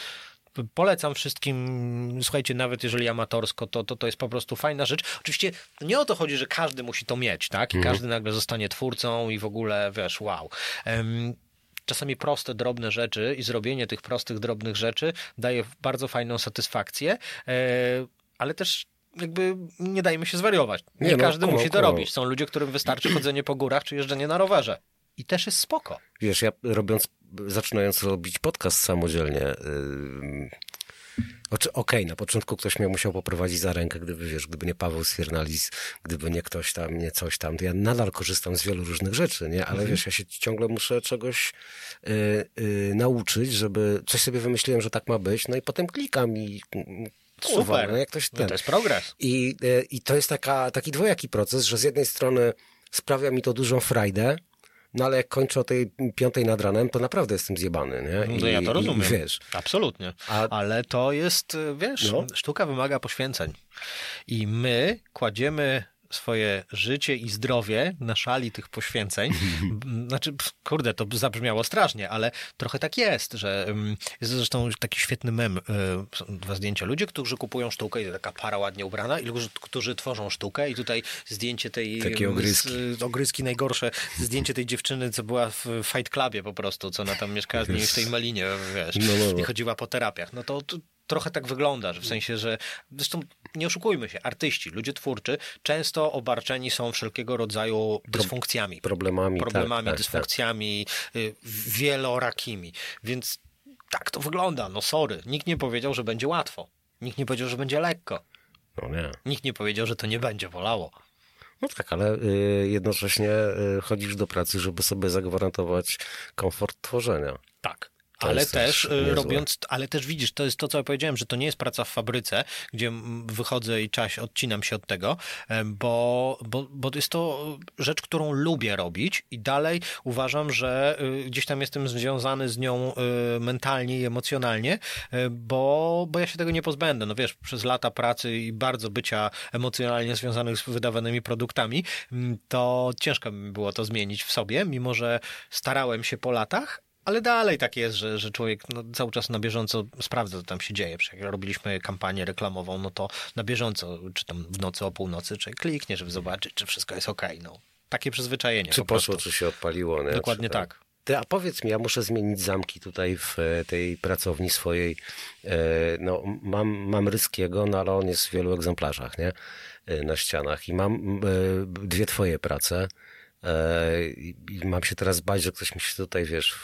Polecam wszystkim, słuchajcie, nawet jeżeli amatorsko, to, to, to jest po prostu fajna rzecz. Oczywiście nie o to chodzi, że każdy musi to mieć, tak? I każdy nagle zostanie twórcą i w ogóle, wiesz, wow. Czasami proste, drobne rzeczy i zrobienie tych prostych, drobnych rzeczy daje bardzo fajną satysfakcję, e, ale też jakby nie dajmy się zwariować. Nie, Nie no, każdy kumam, musi to robić. Są ludzie, którym wystarczy chodzenie po górach czy jeżdżenie na rowerze. I też jest spoko. Wiesz, ja robiąc, zaczynając robić podcast samodzielnie, yy, Okej, okay, na początku ktoś mnie musiał poprowadzić za rękę, gdyby, wiesz, gdyby nie Paweł Sfiernalis, gdyby nie ktoś tam, nie coś tam, to ja nadal korzystam z wielu różnych rzeczy, nie? Ale mhm. wiesz, ja się ciągle muszę czegoś yy, yy, nauczyć, żeby coś sobie wymyśliłem, że tak ma być, no i potem klikam i Kurwa, Super, no jak ktoś ten. No to jest progres. I, yy, i to jest taka, taki dwojaki proces, że z jednej strony sprawia mi to dużą frajdę, no ale jak kończę o tej piątej nad ranem, to naprawdę jestem zjebany, nie? I, no ja to rozumiem. I, wiesz. Absolutnie. A... Ale to jest, wiesz, no. sztuka wymaga poświęceń. I my kładziemy swoje życie i zdrowie na szali tych poświęceń. Znaczy, kurde, to zabrzmiało strasznie, ale trochę tak jest, że jest zresztą taki świetny mem, e, dwa zdjęcia. Ludzie, którzy kupują sztukę i taka para ładnie ubrana i ludzie, którzy tworzą sztukę i tutaj zdjęcie tej... Takie ogryski. Z, ogryski najgorsze. Zdjęcie tej dziewczyny, co była w Fight Clubie po prostu, co ona tam mieszkała z nimi w tej malinie, wiesz, no, no, no. i chodziła po terapiach. No to, to trochę tak wygląda, że w sensie, że zresztą nie oszukujmy się, artyści, ludzie twórczy często obarczeni są wszelkiego rodzaju dysfunkcjami. Problemami. Problemami, tak, tak, dysfunkcjami tak. wielorakimi. Więc tak to wygląda. No sorry, nikt nie powiedział, że będzie łatwo. Nikt nie powiedział, że będzie lekko. No nie. Nikt nie powiedział, że to nie będzie bolało. No tak, ale y, jednocześnie y, chodzisz do pracy, żeby sobie zagwarantować komfort tworzenia. Tak ale też y, robiąc, ale też widzisz, to jest to, co ja powiedziałem, że to nie jest praca w fabryce, gdzie wychodzę i czaś odcinam się od tego, bo, bo, bo jest to rzecz, którą lubię robić i dalej uważam, że y, gdzieś tam jestem związany z nią y, mentalnie i emocjonalnie, bo, bo ja się tego nie pozbędę. No wiesz, przez lata pracy i bardzo bycia emocjonalnie związanych z wydawanymi produktami, to ciężko mi było to zmienić w sobie, mimo że starałem się po latach, ale dalej tak jest, że, że człowiek no, cały czas na bieżąco sprawdza, co tam się dzieje. Jak robiliśmy kampanię reklamową, no to na bieżąco, czy tam w nocy o północy, czy kliknie, żeby zobaczyć, czy wszystko jest ok. No, takie przyzwyczajenie. Czy po poszło, czy się odpaliło. Nie? Dokładnie czy, tak. Ty, a powiedz mi, ja muszę zmienić zamki tutaj w e, tej pracowni swojej. E, no, mam, mam Ryskiego, no ale on jest w wielu egzemplarzach, nie? E, na ścianach. I mam dwie twoje prace. I mam się teraz bać, że ktoś mi się tutaj, wiesz,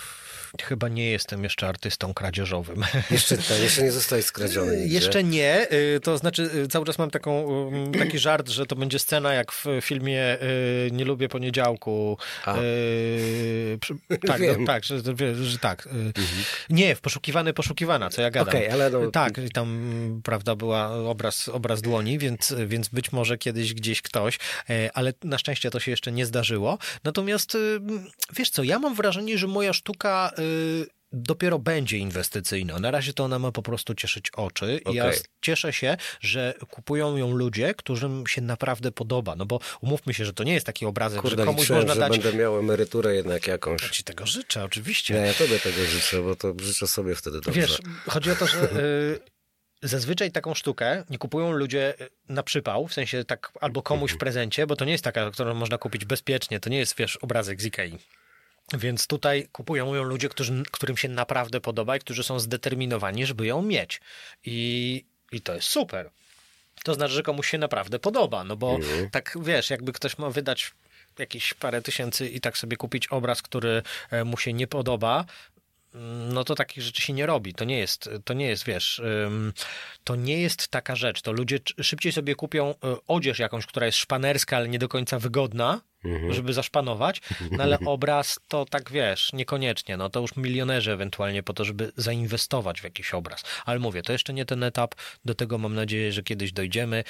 Chyba nie jestem jeszcze artystą kradzieżowym. Jeszcze, to, jeszcze nie zostałeś skradziony. Nigdzie. Jeszcze nie. Y, to znaczy, y, cały czas mam taką, um, taki żart, że to będzie scena jak w filmie y, Nie lubię poniedziałku. A. tak, no, tak, że, że tak. Mhm. Nie, w Poszukiwany, Poszukiwana, co ja gadam. Okay, ale no... Tak, tam, prawda, była obraz, obraz dłoni, więc, więc być może kiedyś gdzieś ktoś, ale na szczęście to się jeszcze nie zdarzyło. Natomiast, wiesz co, ja mam wrażenie, że moja sztuka dopiero będzie inwestycyjna. Na razie to ona ma po prostu cieszyć oczy. Okay. Ja cieszę się, że kupują ją ludzie, którym się naprawdę podoba. No bo umówmy się, że to nie jest taki obrazek, Kurde, że komuś liczyłem, można że dać... będę miał emeryturę jednak jakąś. Ja ci tego życzę, oczywiście. Nie, ja tobie tego życzę, bo to życzę sobie wtedy dobrze. Wiesz, chodzi o to, że... Y, zazwyczaj taką sztukę nie kupują ludzie y, na przypał, w sensie tak albo komuś w prezencie, bo to nie jest taka, którą można kupić bezpiecznie, to nie jest, wiesz, obrazek z Ikei. Więc tutaj kupują ją ludzie, którzy, którym się naprawdę podoba i którzy są zdeterminowani, żeby ją mieć. I, i to jest super. To znaczy, że komuś się naprawdę podoba, no bo mhm. tak wiesz, jakby ktoś ma wydać jakieś parę tysięcy i tak sobie kupić obraz, który e, mu się nie podoba, no to takich rzeczy się nie robi. To nie jest, to nie jest, wiesz, to nie jest taka rzecz. To ludzie szybciej sobie kupią e, odzież jakąś, która jest szpanerska, ale nie do końca wygodna, mhm. żeby zaszpanować, no ale obraz to tak wiesz, niekoniecznie, no to już milionerzy ewentualnie po to, żeby zainwestować w jakiś obraz. Ale mówię, to jeszcze nie ten etap, do tego mam nadzieję, że kiedyś dojdziemy.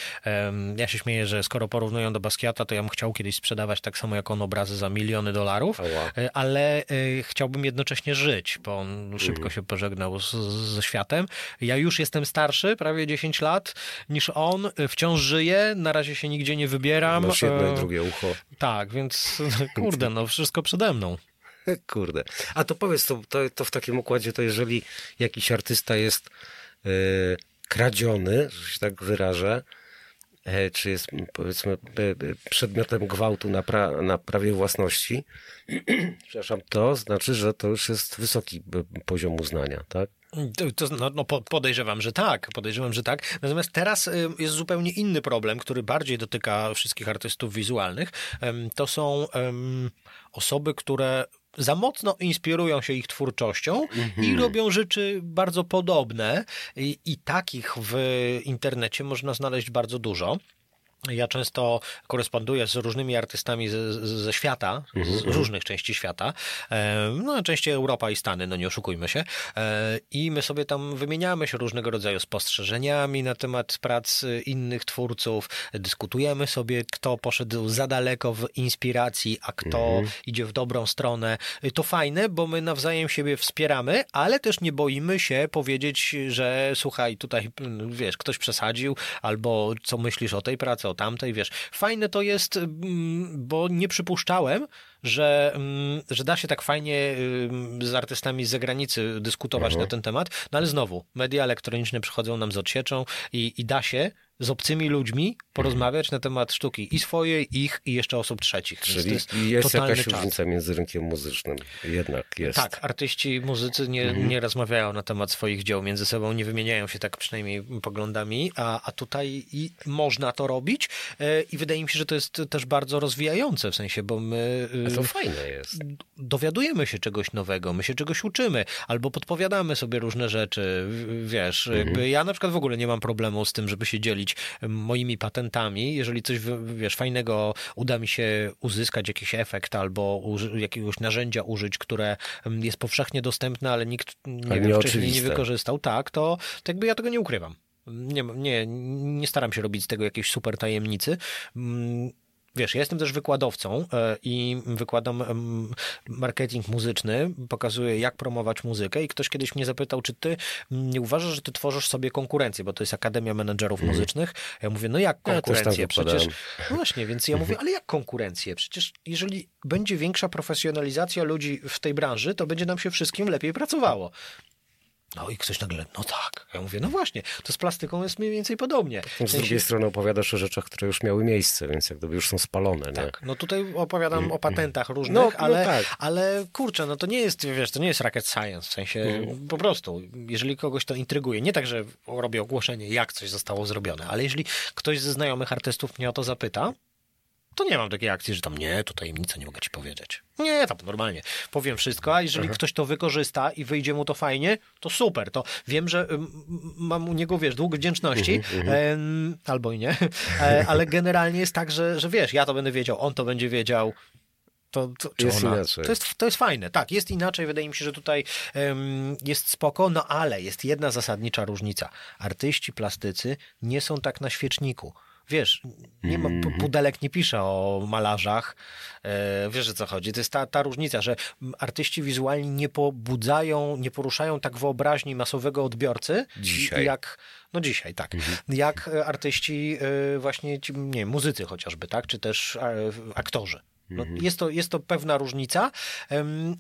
Ja się śmieję, że skoro porównują do Basquiata, to ja bym chciał kiedyś sprzedawać tak samo jak on obrazy za miliony dolarów, e, ale e, chciałbym jednocześnie żyć, bo on szybko mhm. się pożegnał z, ze światem. Ja już jestem starszy, prawie 10 lat niż on, wciąż żyję, na razie się nigdzie nie wybieram. Masz jedno i e, drugie ucho. Tak, tak, więc kurde, no wszystko przede mną. Kurde. A to powiedz, to, to, to w takim układzie, to jeżeli jakiś artysta jest yy, kradziony, że się tak wyrażę, yy, czy jest powiedzmy yy, przedmiotem gwałtu na, pra, na prawie własności, przepraszam, to znaczy, że to już jest wysoki poziom uznania, tak? To, no, no, podejrzewam, że tak. Podejrzewam, że tak. Natomiast teraz y, jest zupełnie inny problem, który bardziej dotyka wszystkich artystów wizualnych. To są osoby, które za mocno inspirują się ich twórczością i mhm. robią rzeczy bardzo podobne. I, I takich w internecie można znaleźć bardzo dużo. Ja często koresponduję z różnymi artystami ze, ze świata, z mhm. różnych części świata, e, no najczęściej Europa i Stany, no nie oszukujmy się, e, i my sobie tam wymieniamy się różnego rodzaju spostrzeżeniami na temat prac innych twórców, dyskutujemy sobie, kto poszedł za daleko w inspiracji, a kto mhm. idzie w dobrą stronę. To fajne, bo my nawzajem siebie wspieramy, ale też nie boimy się powiedzieć, że słuchaj, tutaj wiesz, ktoś przesadził, albo co myślisz o tej pracy, o tamtej, wiesz. Fajne to jest, mm, bo nie przypuszczałem, że, mm, że da się tak fajnie z artystami z zagranicy dyskutować mhm. na ten temat, no ale znowu, media elektroniczne przychodzą nam z odsieczą i, i da się z obcymi ludźmi porozmawiać na temat sztuki i swojej, ich i jeszcze osób trzecich. Czyli jest, jest jakaś czas. różnica między rynkiem muzycznym. Jednak jest. Tak, artyści, muzycy nie, mhm. nie rozmawiają na temat swoich dzieł między sobą, nie wymieniają się tak przynajmniej poglądami, a, a tutaj można to robić e, i wydaje mi się, że to jest też bardzo rozwijające w sensie, bo my... A to fajne jest. Dowiadujemy się czegoś nowego, my się czegoś uczymy, albo podpowiadamy sobie różne rzeczy, wiesz, mhm. ja na przykład w ogóle nie mam problemu z tym, żeby się dzielić moimi patentami. Jeżeli coś, wiesz, fajnego uda mi się uzyskać, jakiś efekt albo jakiegoś narzędzia użyć, które jest powszechnie dostępne, ale nikt nie wiem, wcześniej nie wykorzystał, tak, to, to jakby ja tego nie ukrywam. Nie, nie, nie staram się robić z tego jakiejś super tajemnicy. Wiesz, ja jestem też wykładowcą e, i wykładam marketing muzyczny, pokazuję jak promować muzykę i ktoś kiedyś mnie zapytał, czy ty nie uważasz, że ty tworzysz sobie konkurencję, bo to jest Akademia Menedżerów mm. Muzycznych. Ja mówię, no jak konkurencję? Ja Przecież, no właśnie, więc ja mówię, ale jak konkurencję? Przecież jeżeli będzie większa profesjonalizacja ludzi w tej branży, to będzie nam się wszystkim lepiej pracowało. No i ktoś nagle, no tak. Ja mówię, no właśnie, to z plastyką jest mniej więcej podobnie. Z drugiej strony opowiadasz o rzeczach, które już miały miejsce, więc jak gdyby już są spalone. Tak, nie? no tutaj opowiadam mm, o patentach różnych, no, ale, no tak. ale kurczę, no to nie jest, wiesz, to nie jest rocket science, w sensie mm. po prostu, jeżeli kogoś to intryguje, nie tak, że robię ogłoszenie, jak coś zostało zrobione, ale jeżeli ktoś ze znajomych artystów mnie o to zapyta, to nie mam takiej akcji, że tam nie, to tajemnica, nie mogę ci powiedzieć. Nie, tam normalnie. Powiem wszystko, a jeżeli Aha. ktoś to wykorzysta i wyjdzie mu to fajnie, to super. To wiem, że mam u niego, wiesz, dług wdzięczności, mhm, mhm. albo i nie, e, ale generalnie jest tak, że, że wiesz, ja to będę wiedział, on to będzie wiedział, to, to, jest ona, inaczej. To jest, to jest fajne. Tak, jest inaczej. Wydaje mi się, że tutaj jest spoko, no ale jest jedna zasadnicza różnica. Artyści plastycy nie są tak na świeczniku. Wiesz, nie ma, mhm. Pudelek nie pisze o malarzach, e, wiesz o co chodzi. To jest ta, ta różnica, że artyści wizualni nie pobudzają, nie poruszają tak wyobraźni masowego odbiorcy, dzisiaj. jak no dzisiaj, tak. Mhm. Jak artyści e, właśnie, ci, nie muzycy chociażby, tak? Czy też e, aktorzy. No, mhm. jest, to, jest to pewna różnica,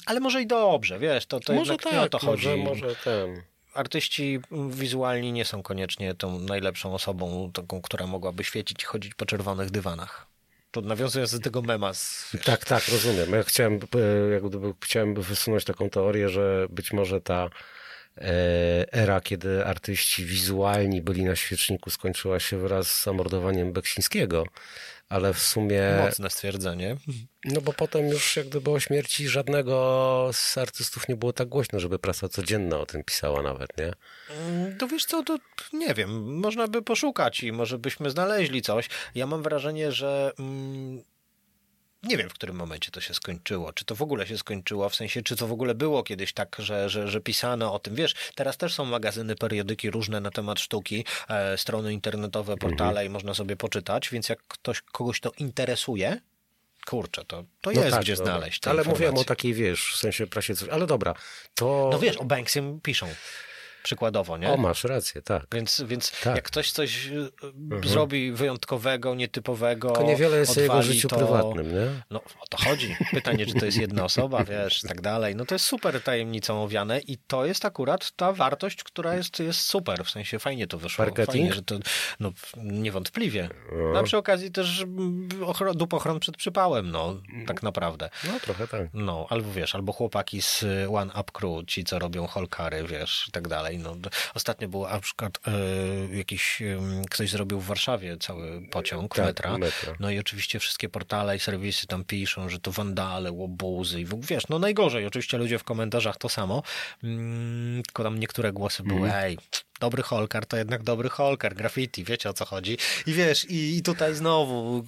ale może i dobrze, wiesz, to, to może tak, nie o to chodzi. Może, może ten artyści wizualni nie są koniecznie tą najlepszą osobą, taką, która mogłaby świecić i chodzić po czerwonych dywanach. To nawiązując do tego mema. Z, tak, tak, rozumiem. Ja chciałem, e, chciałem wysunąć taką teorię, że być może ta e, era, kiedy artyści wizualni byli na świeczniku, skończyła się wraz z zamordowaniem Beksińskiego ale w sumie... Mocne stwierdzenie. No bo potem już jak gdyby o śmierci żadnego z artystów nie było tak głośno, żeby prasa codzienna o tym pisała nawet, nie? To wiesz co, to nie wiem, można by poszukać i może byśmy znaleźli coś. Ja mam wrażenie, że mm, nie wiem, w którym momencie to się skończyło. Czy to w ogóle się skończyło, w sensie, czy to w ogóle było kiedyś tak, że, że, że pisano o tym. Wiesz, teraz też są magazyny, periodyki różne na temat sztuki, e, strony internetowe, portale mhm. i można sobie poczytać, więc jak ktoś, kogoś to interesuje, kurczę, to, to no jest tak, gdzie dobra. znaleźć. Ale mówiłem o takiej, wiesz, w sensie prasie coś, ale dobra, to... No wiesz, o Banksym piszą. Przykładowo, nie? O, masz rację, tak. Więc, więc Tak. jak ktoś coś y, zrobi wyjątkowego, nietypowego, Tylko niewiele jest o jego odwali, życiu to... prywatnym, nie? No o to chodzi. Pytanie, czy to jest jedna osoba, wiesz, i tak dalej. No to jest super tajemnicą owiane i to jest akurat ta wartość, która jest, jest super. W sensie fajnie to wyszło. Marketing? Fajnie, że to, no niewątpliwie. No przy okazji też mm, ochro- dupochron przed przypałem, no tak naprawdę. No, trochę tak. No, albo wiesz, albo chłopaki z One Up Crew, ci co robią holkary, wiesz, i tak dalej. No, d- ostatnio był na przykład y, jakiś, y, ktoś zrobił w Warszawie cały pociąg Tak, metra. metra. No i oczywiście wszystkie portale i serwisy tam piszą, że to wandale, łobuzy i wiesz, no najgorzej. Oczywiście ludzie w komentarzach to samo, mm, tylko tam niektóre głosy były, Mhm. ej, dobry holkar to jednak dobry holkar, graffiti, wiecie o co chodzi. I wiesz, i, i tutaj znowu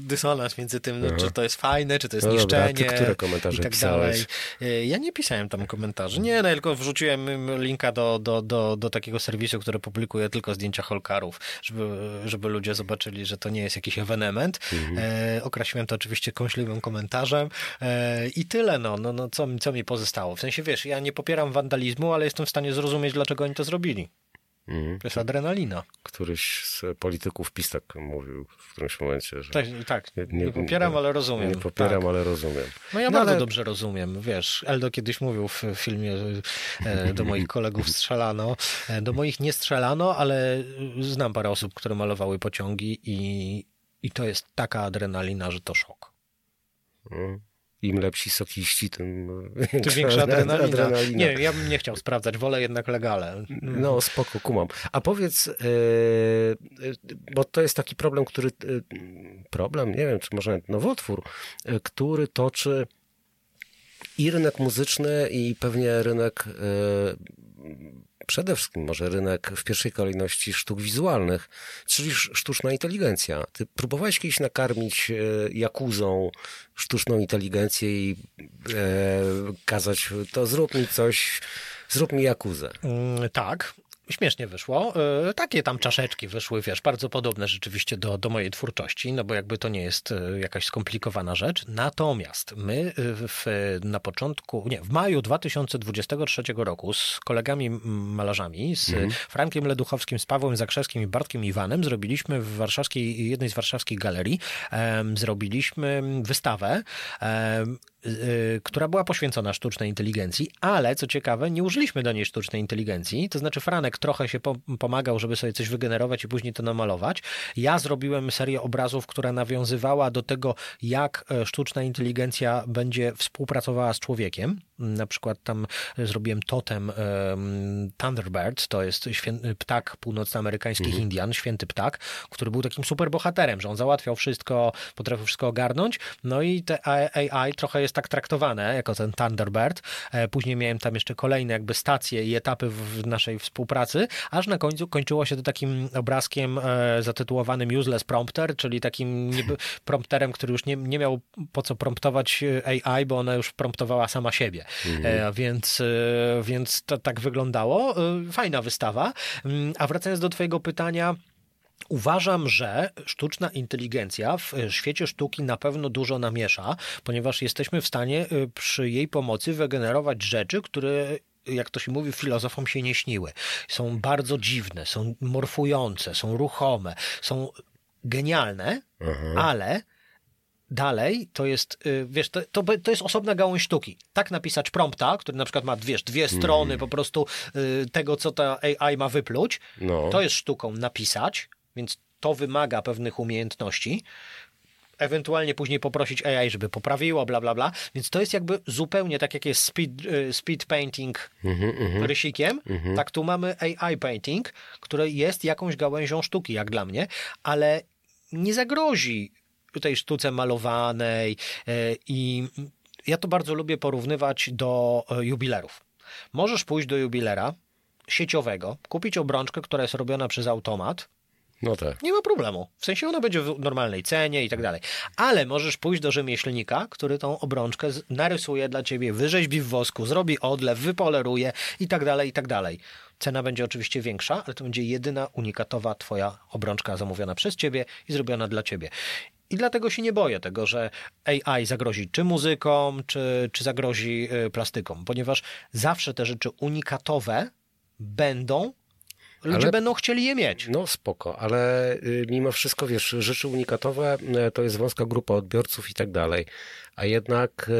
dysonans między tym, no, czy to jest fajne, czy to jest No dobra, niszczenie które komentarze i tak pisałeś? dalej. Y, Ja nie pisałem tam komentarzy. Nie, no, tylko wrzuciłem linka do, do, do, do takiego serwisu, który publikuje tylko zdjęcia holkarów, żeby, żeby ludzie zobaczyli, że to nie jest jakiś ewenement. Mhm. E, okrasiłem to oczywiście kąśliwym komentarzem e, i tyle, no, no, no co, co mi pozostało. W sensie, wiesz, ja nie popieram wandalizmu, ale jestem w stanie zrozumieć, dlaczego oni to zrobili. Mhm. To jest adrenalina. Któryś z polityków PiS tak mówił w którymś momencie, że Tak, tak. Nie- Nie, nie- popieram, ale rozumiem. nie popieram, tak. ale rozumiem. No ja No, bardzo ale- dobrze rozumiem, wiesz, Eldo kiedyś mówił w filmie, e, do moich kolegów strzelano, E, do moich nie strzelano, ale znam parę osób, które malowały pociągi i, i to jest taka adrenalina, że to szok. Mhm. Im lepsi sokiści, tym Ty większa adrenalina. adrenalina. Nie, ja bym nie chciał sprawdzać, wolę jednak legale. No, spoko, kumam. A powiedz, e, e, bo to jest taki problem, który, e, problem, nie wiem, czy może nawet nowotwór, który toczy i rynek muzyczny, i pewnie rynek, przede wszystkim może rynek w pierwszej kolejności sztuk wizualnych, czyli sz- sztuczna inteligencja. Ty próbowałeś kiedyś nakarmić e, jakuzą sztuczną inteligencję i e, kazać, to zrób mi coś, zrób mi jakuzę. Mm, Tak. Śmiesznie wyszło. E, Takie tam czaszeczki wyszły, wiesz, bardzo podobne rzeczywiście do, do mojej twórczości, no bo jakby to nie jest e, jakaś skomplikowana rzecz. Natomiast my e, w, na początku, nie, w maju 2023 roku z kolegami malarzami, z Frankiem Leduchowskim, z Pawłem Zakrzewskim i Bartkiem Iwanem zrobiliśmy w warszawskiej, jednej z warszawskich galerii, em, zrobiliśmy wystawę, y, która była poświęcona sztucznej inteligencji, ale co ciekawe, nie użyliśmy do niej sztucznej inteligencji, to znaczy Franek trochę się po, pomagał, żeby sobie coś wygenerować i później to namalować. Ja zrobiłem serię obrazów, która nawiązywała do tego, jak e, sztuczna inteligencja będzie współpracowała z człowiekiem. Na przykład tam zrobiłem totem em, Thunderbird, to jest świę- ptak północnoamerykańskich Indian, święty ptak, który był takim super bohaterem, że on załatwiał wszystko, potrafił wszystko ogarnąć, no i te AI trochę jest tak traktowane jako ten Thunderbird. E, Później miałem tam jeszcze kolejne jakby stacje i etapy w naszej współpracy, aż na końcu kończyło się to takim obrazkiem e, zatytułowanym Useless Prompter, czyli takim prompterem, który już nie, nie miał po co promptować e, AI, bo ona już promptowała sama siebie. E, Więc, e, więc to tak wyglądało. E, Fajna wystawa. Mm, A wracając do twojego pytania, Uważam, że sztuczna inteligencja w świecie sztuki na pewno dużo namiesza, ponieważ jesteśmy w stanie przy jej pomocy wygenerować rzeczy, które jak to się mówi, filozofom się nie śniły. Są bardzo dziwne, są morfujące, są ruchome, są genialne, ale dalej to jest, y, wiesz, to, to, to jest osobna gałąź sztuki. Tak napisać prompta, który na przykład ma, wiesz, dwie strony po prostu y, tego, co ta AI ma wypluć, No. to jest sztuką napisać, więc to wymaga pewnych umiejętności. Ewentualnie później poprosić AI, żeby poprawiło, bla, bla, bla. Więc to jest jakby zupełnie tak, jak jest speed, y, speed painting rysikiem, tak tu mamy AI painting, które jest jakąś gałęzią sztuki, jak dla mnie, ale nie zagrozi tej sztuce malowanej e, i ja to bardzo lubię porównywać do e, jubilerów. Możesz pójść do jubilera sieciowego, kupić obrączkę, która jest robiona przez automat, No tak. nie ma problemu. W sensie ona będzie w normalnej cenie i tak dalej. Ale możesz pójść do rzemieślnika, który tą obrączkę narysuje dla ciebie, wyrzeźbi w wosku, zrobi odlew, wypoleruje i tak dalej, i tak dalej. Cena będzie oczywiście większa, ale to będzie jedyna unikatowa twoja obrączka zamówiona przez ciebie i zrobiona dla ciebie. I dlatego się nie boję tego, że AI zagrozi czy muzykom, czy, czy zagrozi y, plastykom, ponieważ zawsze te rzeczy unikatowe będą, ludzie Ale- będą chcieli je mieć. No spoko, ale y, mimo wszystko, wiesz, rzeczy unikatowe y, to jest wąska grupa odbiorców i tak dalej. A jednak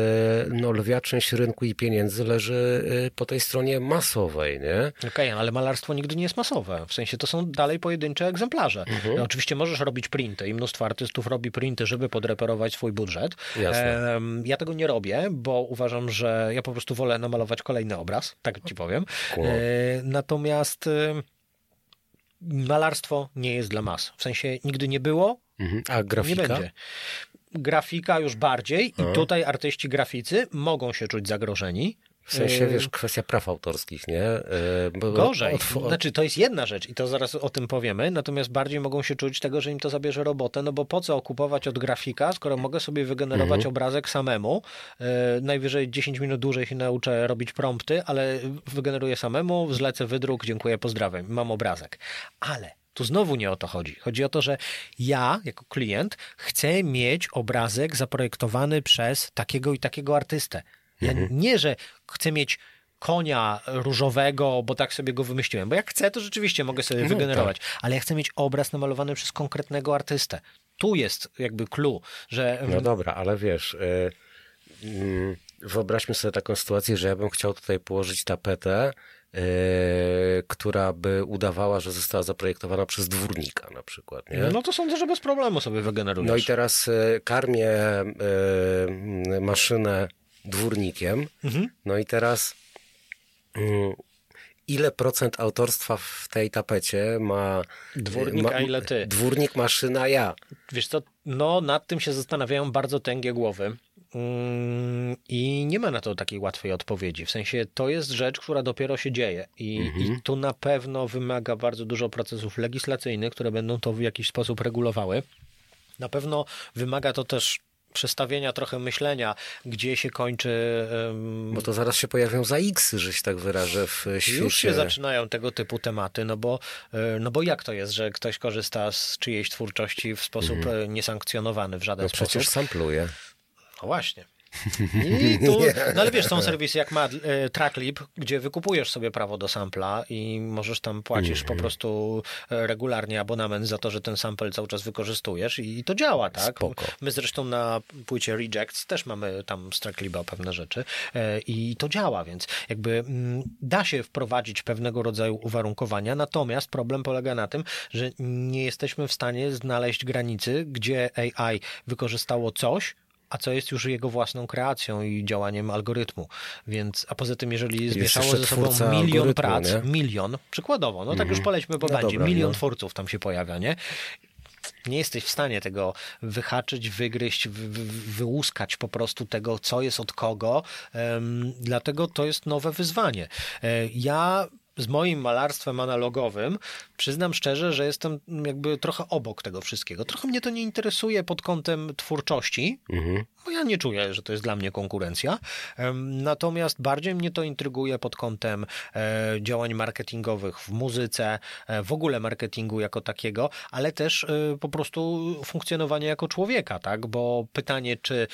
y, no, lwia część rynku i pieniędzy leży y, po tej stronie masowej, nie? Okej, ale malarstwo nigdy nie jest masowe. W sensie to są dalej pojedyncze egzemplarze. Mhm. No, oczywiście możesz robić printy i mnóstwo artystów robi printy, żeby podreperować swój budżet. Jasne. Ja tego nie robię, bo uważam, że ja po prostu wolę namalować kolejny obraz, tak ci powiem. Cool. E, natomiast e, malarstwo nie jest dla mas. W sensie nigdy nie było, Mhm. A nie grafika? będzie. Grafika już bardziej i tutaj artyści graficy mogą się czuć zagrożeni. W sensie, E, wiesz, kwestia praw autorskich, nie? Y, bo- Gorzej. Znaczy, to jest jedna rzecz i to zaraz o tym powiemy, natomiast bardziej mogą się czuć tego, że im to zabierze robotę, no bo po co okupować od grafika, skoro mogę sobie wygenerować Mhm. obrazek samemu, e, najwyżej 10 minut dłużej się nauczę robić prompty, ale wygeneruję samemu, zlecę wydruk, dziękuję, pozdrawiam, mam obrazek. Ale tu znowu nie o to chodzi. Chodzi o to, że ja, jako klient, chcę mieć obrazek zaprojektowany przez takiego i takiego artystę. Ja nie, że chcę mieć konia różowego, bo tak sobie go wymyśliłem. Bo jak chcę, to rzeczywiście mogę sobie No wygenerować. Ale ja chcę mieć obraz namalowany przez konkretnego artystę. Tu jest jakby clue, że No dobra, ale wiesz, y, mm, wyobraźmy sobie taką sytuację, że ja bym chciał tutaj położyć tapetę, która by udawała, że została zaprojektowana przez dwórnika na przykład, nie? no to sądzę, że bez problemu sobie wygenerujesz. No i teraz y, karmię y, maszynę dwórnikiem. Mhm. No i teraz y, ile procent autorstwa w tej tapecie ma Dwórnik, a ile ty? Dwórnik, maszyna, ja. Wiesz co, no nad tym się zastanawiają bardzo tęgie głowy. Mm, I nie ma na to takiej łatwej odpowiedzi. W sensie to jest rzecz, która dopiero się dzieje. I, I tu na pewno wymaga bardzo dużo procesów legislacyjnych, które będą to w jakiś sposób regulowały. Na pewno wymaga to też przestawienia trochę myślenia, gdzie się kończy. em, Bo to zaraz się pojawią za X, że się tak wyrażę w świecie. już się zaczynają tego typu tematy, no bo, e, no bo jak to jest, że ktoś korzysta z czyjejś twórczości w sposób e, niesankcjonowany w żaden No sposób? przecież sampluje. No właśnie. I tu, no ale wiesz, są serwisy jak Mad, e, Tracklib, gdzie wykupujesz sobie prawo do sampla i możesz tam płacisz Mhm. po prostu e, regularnie abonament za to, że ten sample cały czas wykorzystujesz i to działa, tak? Spoko. My zresztą na płycie Rejects też mamy tam z Trackliba pewne rzeczy e, i to działa, więc jakby mm, da się wprowadzić pewnego rodzaju uwarunkowania, natomiast problem polega na tym, że nie jesteśmy w stanie znaleźć granicy, gdzie AI wykorzystało coś, a co jest już jego własną kreacją i działaniem algorytmu. Więc, a poza tym, jeżeli zmieszało ze sobą milion prac, nie? milion, przykładowo, no tak już polećmy po No bandzie, dobra, milion no. twórców tam się pojawia, nie? Nie jesteś w stanie tego wyhaczyć, wygryźć, wy, wy, wyłuskać po prostu tego, co jest od kogo. em, dlatego to jest nowe wyzwanie. E, ja z moim malarstwem analogowym przyznam szczerze, że jestem jakby trochę obok tego wszystkiego. Trochę mnie to nie interesuje pod kątem twórczości, bo ja nie czuję, że to jest dla mnie konkurencja. Natomiast bardziej mnie to intryguje pod kątem e, działań marketingowych w muzyce, e, w ogóle marketingu jako takiego, ale też e, po prostu funkcjonowania jako człowieka, tak? Bo pytanie, czy.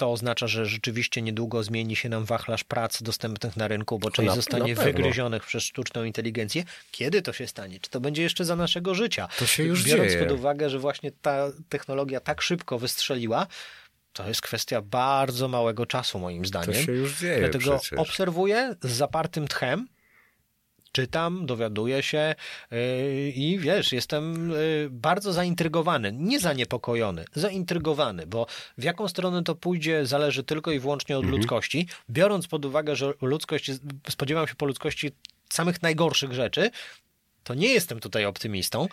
To oznacza, że rzeczywiście niedługo zmieni się nam wachlarz prac dostępnych na rynku, bo część Na- zostanie na wygryzionych przez sztuczną inteligencję. Kiedy to się stanie? Czy to będzie jeszcze za naszego życia? To się już Biorąc dzieje. pod uwagę, że właśnie ta technologia tak szybko wystrzeliła, to jest kwestia bardzo małego czasu, moim zdaniem. To się już dzieje Dlatego przecież. obserwuję z zapartym tchem, czytam, dowiaduję się yy, i wiesz, jestem yy, bardzo zaintrygowany, nie zaniepokojony, zaintrygowany, bo w jaką stronę to pójdzie zależy tylko i wyłącznie od ludzkości. Biorąc pod uwagę, że ludzkość, spodziewam się po ludzkości samych najgorszych rzeczy, to nie jestem tutaj optymistą.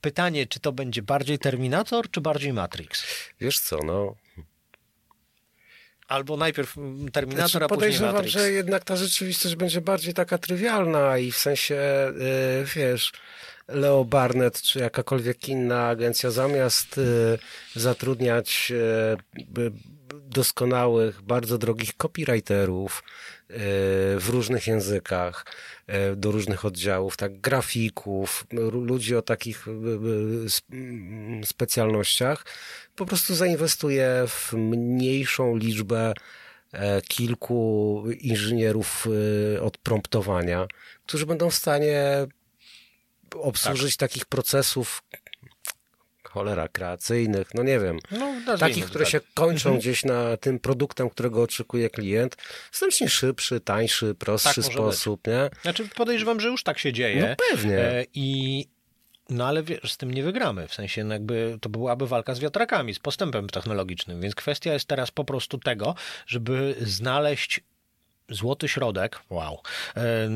Pytanie, czy to będzie bardziej Terminator, czy bardziej Matrix? Wiesz co, no. Albo najpierw mm, Terminator, Znaczy, a później podejrzewam, Matrix. że jednak ta rzeczywistość będzie bardziej taka trywialna i w sensie, y, wiesz, Leo Barnett czy jakakolwiek inna agencja zamiast y, zatrudniać y, doskonałych, bardzo drogich copywriterów w różnych językach y, do różnych oddziałów, tak grafików, ludzi o takich sp- mm, specjalnościach, po prostu zainwestuje w mniejszą liczbę e, kilku inżynierów e, od promptowania, którzy będą w stanie obsłużyć takich procesów cholera, kreacyjnych, no nie wiem, No, takich, które tak. się kończą gdzieś na tym produktem, którego oczekuje klient, znacznie szybszy, tańszy, prostszy Tak sposób, nie? Znaczy podejrzewam, że już tak się dzieje. No pewnie. E, I no ale wiesz, z tym nie wygramy. W sensie no jakby to byłaby walka z wiatrakami, z postępem technologicznym. Więc kwestia jest teraz po prostu tego, żeby znaleźć złoty środek, wow, e,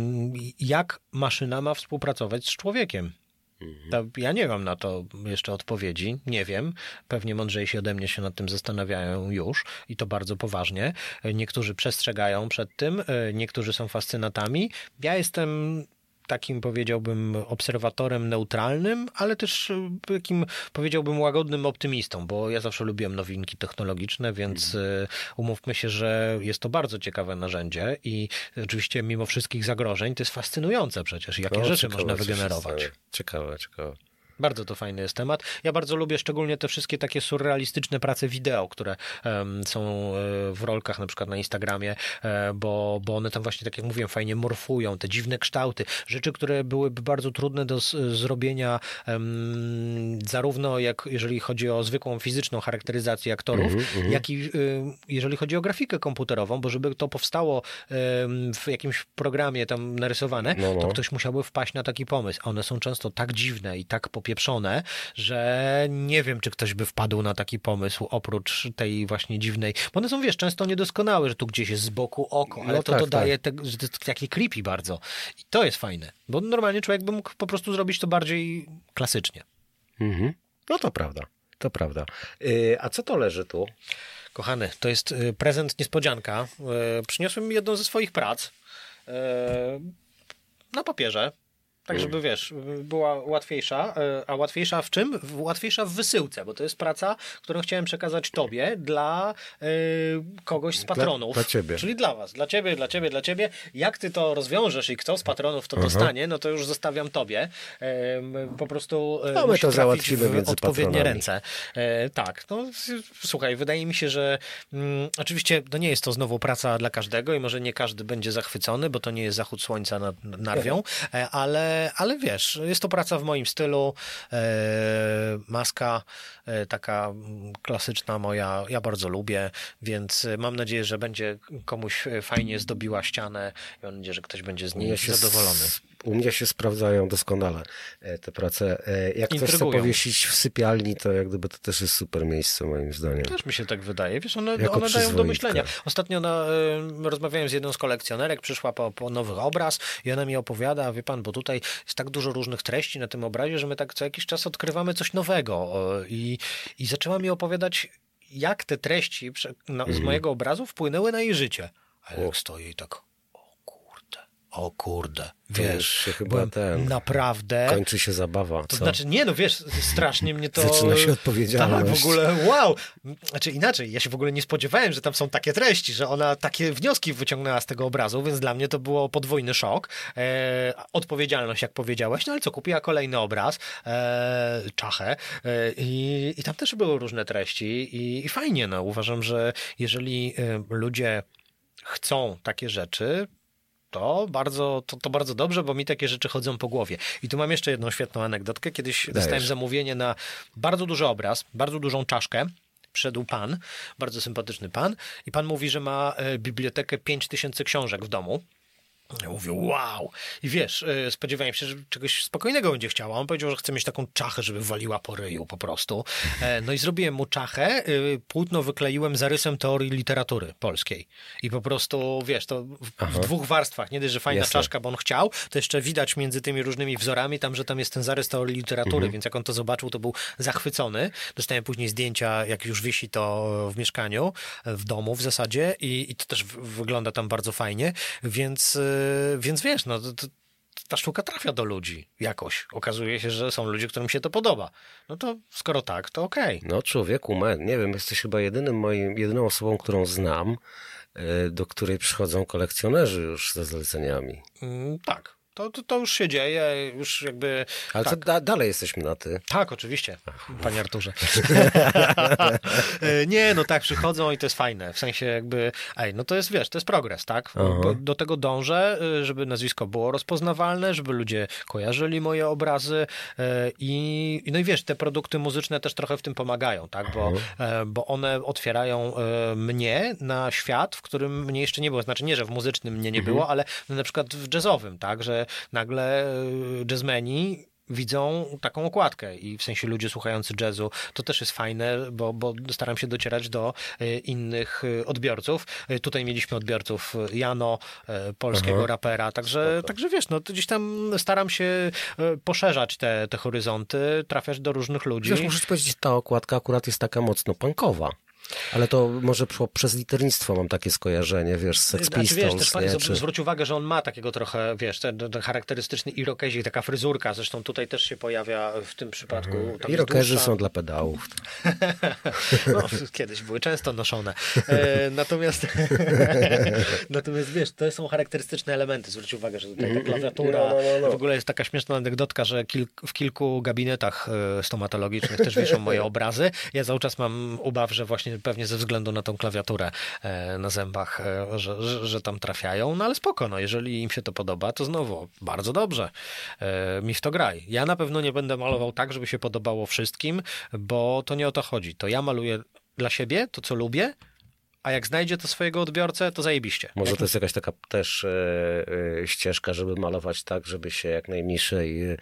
jak maszyna ma współpracować z człowiekiem. To ja nie mam na to jeszcze odpowiedzi, nie wiem. Pewnie mądrzejsi ode mnie się nad tym zastanawiają już i to bardzo poważnie. Niektórzy przestrzegają przed tym, niektórzy są fascynatami. Ja jestem takim powiedziałbym obserwatorem neutralnym, ale też e, takim powiedziałbym łagodnym optymistą, bo ja zawsze lubiłem nowinki technologiczne, więc e, umówmy się, że jest to bardzo ciekawe narzędzie i oczywiście mimo wszystkich zagrożeń to jest fascynujące przecież, jakie No, rzeczy ciekawe, można wygenerować. Ciekawe, ciekawe. Bardzo to fajny jest temat. Ja bardzo lubię szczególnie te wszystkie takie surrealistyczne prace wideo, które em, są e, w rolkach na przykład na Instagramie, e, bo, bo one tam właśnie, tak jak mówiłem, fajnie morfują, te dziwne kształty, rzeczy, które byłyby bardzo trudne do zrobienia em, zarówno jak jeżeli chodzi o zwykłą fizyczną charakteryzację aktorów, Mhm, jak i y, jeżeli chodzi o grafikę komputerową, bo żeby to powstało w jakimś programie tam narysowane, No, no. to ktoś musiałby wpaść na taki pomysł. One są często tak dziwne i tak popieprzone, że nie wiem, czy ktoś by wpadł na taki pomysł oprócz tej właśnie dziwnej. Bo one są, wiesz, często niedoskonałe, że tu gdzieś jest z boku oko, ale No to tak, dodaje, te, że to jest takie creepy bardzo. I to jest fajne, bo normalnie człowiek by mógł po prostu zrobić to bardziej klasycznie. Mhm. No to prawda, to prawda. Yy, a co to leży tu? Kochany, to jest y, prezent niespodzianka. Y, Przyniosłem jedną ze swoich prac y, na papierze. Tak, żeby wiesz, była łatwiejsza. y, A łatwiejsza w czym? Łatwiejsza w wysyłce, bo to jest praca, którą chciałem przekazać tobie dla y, kogoś z patronów. dla ciebie. Czyli dla was, dla ciebie, dla ciebie, dla ciebie. Jak ty to rozwiążesz i kto z patronów to dostanie, no to już zostawiam tobie. Ym, Po prostu y, No, my to załatwimy w między odpowiednie patronami. ręce. E, tak, no słuchaj, wydaje mi się, że mm, oczywiście to nie jest to znowu praca dla każdego i może nie każdy będzie zachwycony, bo to nie jest zachód słońca nad nad Narwią, e, ale, ale wiesz, jest to praca w moim stylu, e, maska e, taka klasyczna moja, ja bardzo lubię, więc mam nadzieję, że będzie komuś fajnie zdobiła ścianę i mam nadzieję, że ktoś będzie z niej zadowolony. U mnie się sprawdzają doskonale e, te prace. E, Jak ktoś chce powiesić w sypialni, to jak gdyby to też jest super miejsce moim zdaniem. Też mi się tak wydaje. Wiesz, one, Jako one dają do myślenia. Ostatnio na, rozmawiałem z jedną z kolekcjonerek, przyszła po, po nowy obraz i ona mi opowiada, wie pan, bo tutaj jest tak dużo różnych treści na tym obrazie, że my tak co jakiś czas odkrywamy coś nowego. I, i zaczęła mi opowiadać, jak te treści prze- na, Mhm. z mojego obrazu wpłynęły na jej życie. A ja jak stoję i tak, o kurde, To wiesz, się chyba ten- naprawdę... Kończy się zabawa. To co? znaczy, nie no wiesz, strasznie mnie to... Zaczyna się odpowiedzialność. Tak, w ogóle wow. Znaczy inaczej, ja się w ogóle nie spodziewałem, że tam są takie treści, że ona takie wnioski wyciągnęła z tego obrazu, więc dla mnie to było podwójny szok. E, odpowiedzialność, jak powiedziałeś, no ale co, kupiła kolejny obraz, e, czachę e, i, i tam też były różne treści i, i fajnie, no uważam, że jeżeli e, ludzie chcą takie rzeczy, to bardzo, to, to bardzo dobrze, bo mi takie rzeczy chodzą po głowie. I tu mam jeszcze jedną świetną anegdotkę. Kiedyś dostałem zamówienie na bardzo duży obraz, bardzo dużą czaszkę. Przyszedł pan, bardzo sympatyczny pan, i pan mówi, że ma e, bibliotekę 5000 książek w domu. Ja mówię, wow! I wiesz, e, spodziewałem się, że czegoś spokojnego będzie chciała. On powiedział, że chce mieć taką czachę, żeby waliła po ryju po prostu. E, No i zrobiłem mu czachę, e, płótno wykleiłem zarysem teorii literatury polskiej. I po prostu, wiesz, to w, w dwóch warstwach. Nie dość, że fajna Jasne. czaszka, bo on chciał, to jeszcze widać między tymi różnymi wzorami tam, że tam jest ten zarys teorii literatury, więc jak on to zobaczył, to był zachwycony. Dostałem później zdjęcia, jak już wisi to w mieszkaniu, w domu w zasadzie i, i to też w, wygląda tam bardzo fajnie, więc, więc wiesz, no to, to, ta sztuka trafia do ludzi jakoś. Okazuje się, że są ludzie, którym się to podoba. No to skoro tak, to okej. No człowieku, man, nie wiem, jesteś chyba jedynym moim, jedyną osobą, którą znam, e, do której przychodzą kolekcjonerzy już ze zleceniami. Mm, tak, To, to, to już się dzieje, już jakby... Ale tak. to da, dalej jesteśmy na ty. Tak, oczywiście, panie Arturze. nie, no tak, przychodzą i to jest fajne. W sensie jakby, ej, no to jest, wiesz, to jest progres, tak? Do tego dążę, y, żeby nazwisko było rozpoznawalne, żeby ludzie kojarzyli moje obrazy y, i, no i wiesz, te produkty muzyczne też trochę w tym pomagają, tak? Bo, e, bo one otwierają e, mnie na świat, w którym mnie jeszcze nie było. Znaczy nie, że w muzycznym mnie nie było, ale na przykład w jazzowym, tak? Że nagle e, jazzmeni widzą taką okładkę i w sensie ludzie słuchający jazzu, to też jest fajne, bo, bo staram się docierać do e, innych e, odbiorców. Tutaj mieliśmy odbiorców Jano, polskiego Aha. rapera, także, także wiesz, no to gdzieś tam staram się poszerzać te, te horyzonty, trafiać do różnych ludzi. Wiesz, muszę ci powiedzieć, ta okładka akurat jest taka mocno punkowa. Ale to może przez liternictwo mam takie skojarzenie, wiesz, z Sex Znaczy, wiesz, też Czy... zwróć uwagę, że on ma takiego trochę, wiesz, ten, ten charakterystyczny irokezik, taka fryzurka, zresztą tutaj też się pojawia w tym przypadku. Mhm. Są dla pedałów. No, kiedyś były często noszone. E, natomiast, natomiast wiesz, to są charakterystyczne elementy. Zwróć uwagę, że tutaj ta klawiatura. No, no, no, no. W ogóle jest taka śmieszna anegdotka, że kil, w kilku gabinetach e, stomatologicznych też wiszą moje obrazy. Ja cały czas mam ubaw, że właśnie pewnie ze względu na tą klawiaturę e, na zębach, e, że, że, że tam trafiają. No ale spoko, no, jeżeli im się to podoba, to znowu bardzo dobrze. E, mi w to graj. Ja na pewno nie będę malował tak, żeby się podobało wszystkim, bo to nie o to chodzi. To ja maluję dla siebie to, co lubię, a jak znajdzie to swojego odbiorcę, to zajebiście. Może to jest jakaś taka też e, e, ścieżka, żeby malować tak, żeby się jak najmniejszej e,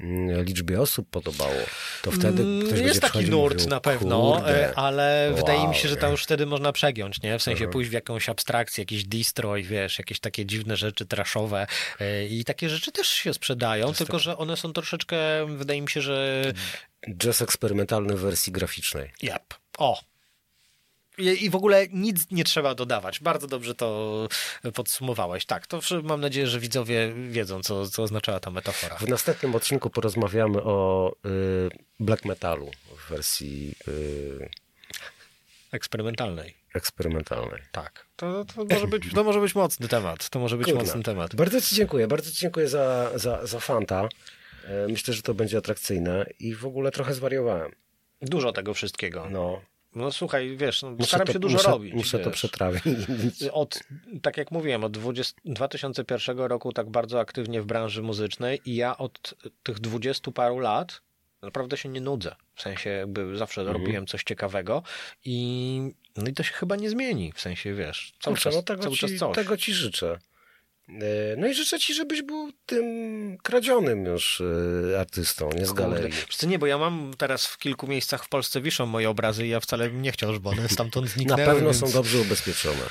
m, liczbie osób podobało. To wtedy Mm, ktoś będzie Jest taki nurt mówił, na pewno, "Kurde, ale wydaje mi wow, się, że nie?" tam już wtedy można przegiąć, nie? W sensie pójść w jakąś abstrakcję, jakiś destroy, wiesz, jakieś takie dziwne rzeczy traszowe i takie rzeczy też się sprzedają, tylko że one są troszeczkę, wydaje mi się, że Jazz eksperymentalny w wersji graficznej. Jap. O. I w ogóle nic nie trzeba dodawać. Bardzo dobrze to podsumowałeś. Tak, to mam nadzieję, że widzowie wiedzą, co, co oznaczała ta metafora. W następnym odcinku porozmawiamy o y, black metalu w wersji y, Eksperymentalnej. eksperymentalnej. Tak. To, to, może być, to może być mocny temat. To może być Kurna. mocny temat. Bardzo Ci dziękuję, bardzo Ci dziękuję za, za, za Fanta. E, Myślę, że to będzie atrakcyjne i w ogóle trochę zwariowałem. Dużo tego wszystkiego. No, No, słuchaj, wiesz, no, muszę staram to, się dużo muszę, robić. Muszę to wiesz. przetrawić. Od, tak jak mówiłem, od 20, 2001 roku tak bardzo aktywnie w branży muzycznej i ja od tych dwudziestu paru lat naprawdę się nie nudzę. W sensie jakby zawsze Mhm. robiłem coś ciekawego i, no i to się chyba nie zmieni. W sensie, wiesz, cały Kurczę, czas, no tego, cały ci, czas coś. tego ci życzę. E, No i życzę ci, żebyś był tym kradzionym już e, artystą, nie z galerii. Co, nie, bo ja mam teraz w kilku miejscach w Polsce wiszą moje obrazy i ja wcale bym nie chciał, żeby one stamtąd Na zniknęły. pewno więc... są dobrze ubezpieczone.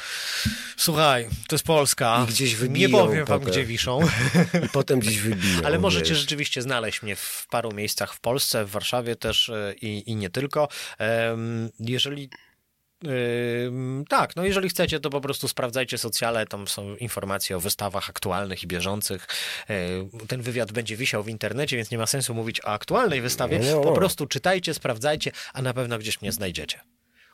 Słuchaj, to jest Polska. I gdzieś Nie wybiją powiem wam, gdzie wiszą. I potem gdzieś wybiją. Ale możecie wiesz. rzeczywiście znaleźć mnie w paru miejscach w Polsce, w Warszawie też e, i, i nie tylko. Jeżeli Tak, no jeżeli chcecie, to po prostu sprawdzajcie socjale, tam są informacje o wystawach aktualnych i bieżących. Yy, Ten wywiad będzie wisiał w internecie, więc nie ma sensu mówić o aktualnej wystawie. No, no. Po prostu czytajcie, sprawdzajcie, a na pewno gdzieś mnie znajdziecie.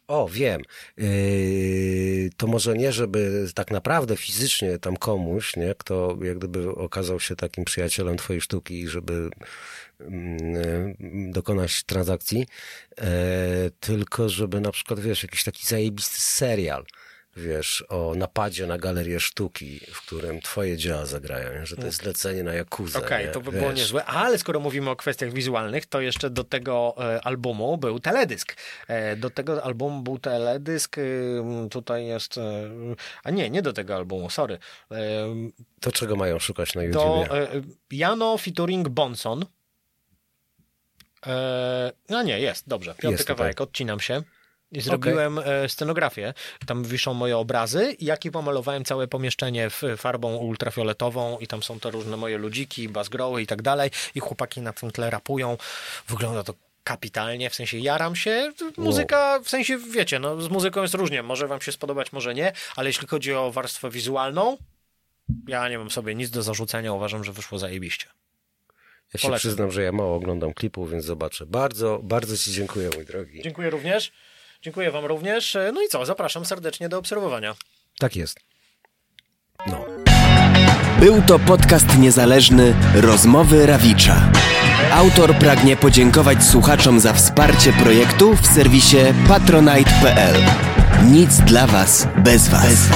O, wiem. Yy, to może nie, żeby tak naprawdę fizycznie tam komuś, nie, kto jak gdyby okazał się takim przyjacielem twojej sztuki, żeby dokonać transakcji, e, tylko żeby na przykład, wiesz, jakiś taki zajebisty serial, wiesz, o napadzie na galerię sztuki, w którym twoje dzieła zagrają, że to jest zlecenie na Jakuzę. Okej, nie? to by Wiesz. było niezłe. Ale skoro mówimy o kwestiach wizualnych, to jeszcze do tego e, albumu był teledysk. E, do tego albumu był teledysk. tutaj jest. E, a nie, nie do tego albumu, sorry. E, To czego mają szukać na do YouTubie? e, Jano featuring Bonson. E, no nie, jest, dobrze. Piąty Jest tutaj. kawałek, odcinam się. I zrobiłem e, scenografię. Tam wiszą moje obrazy, jak i pomalowałem całe pomieszczenie farbą ultrafioletową i tam są te różne moje ludziki, bassgrowy i tak dalej. I chłopaki na tym tle rapują. Wygląda to kapitalnie, w sensie jaram się. Muzyka, w sensie wiecie, no z muzyką jest różnie. Może wam się spodobać, może nie, ale jeśli chodzi o warstwę wizualną, ja nie mam sobie nic do zarzucenia. Uważam, że wyszło zajebiście. Ja się polecam. przyznam, że ja mało oglądam klipów, więc zobaczę. Bardzo, bardzo ci dziękuję, mój drogi. Dziękuję również. Dziękuję wam również. No i co, zapraszam serdecznie do obserwowania. Tak jest. No. Był to podcast niezależny Rozmowy Rawicza. Autor pragnie podziękować słuchaczom za wsparcie projektu w serwisie patronite.pl. Nic dla Was bez Was.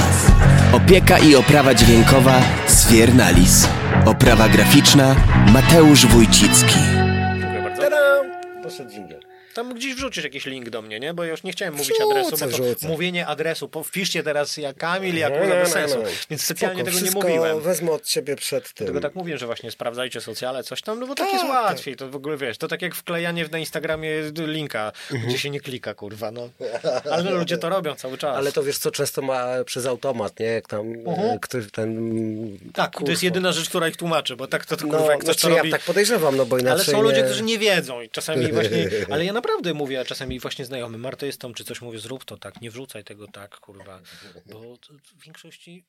Opieka i oprawa dźwiękowa Sfiernalis. Oprawa graficzna Mateusz Wójcicki. Dziękuję bardzo. Tada! Poszedł dżingiel. Tam gdzieś wrzucisz jakiś link do mnie, nie? Bo ja już nie chciałem mówić Wrzucę, adresu, bo to wrzucę. mówienie adresu, wpiszcie teraz jak Kamil, jak No, kurwa no, bez no, sensu. no. Więc specjalnie Spoko, tego nie mówiłem. wezmę od ciebie przed tym. Tylko tak mówię, że właśnie sprawdzajcie socjale, coś tam, no bo tak, Tak, jest tak. łatwiej. To w ogóle wiesz, to tak jak wklejanie na Instagramie linka, Mhm. gdzie się nie klika, kurwa, no. Ale ludzie to robią cały czas. Ale to wiesz co, często ma przez automat, nie? Jak tam e, ktoś ten... tak, to jest jedyna rzecz, która ich tłumaczy, bo tak to, to kurwa, No, jak ktoś znaczy to ja robi... tak podejrzewam, no bo inaczej Ale są ludzie, nie... którzy nie wiedzą i czasami właśnie, ale ja naprawdę mówię, a czasami właśnie znajomy, tą, czy coś mówię, zrób to tak, nie wrzucaj tego tak, kurwa, bo w większości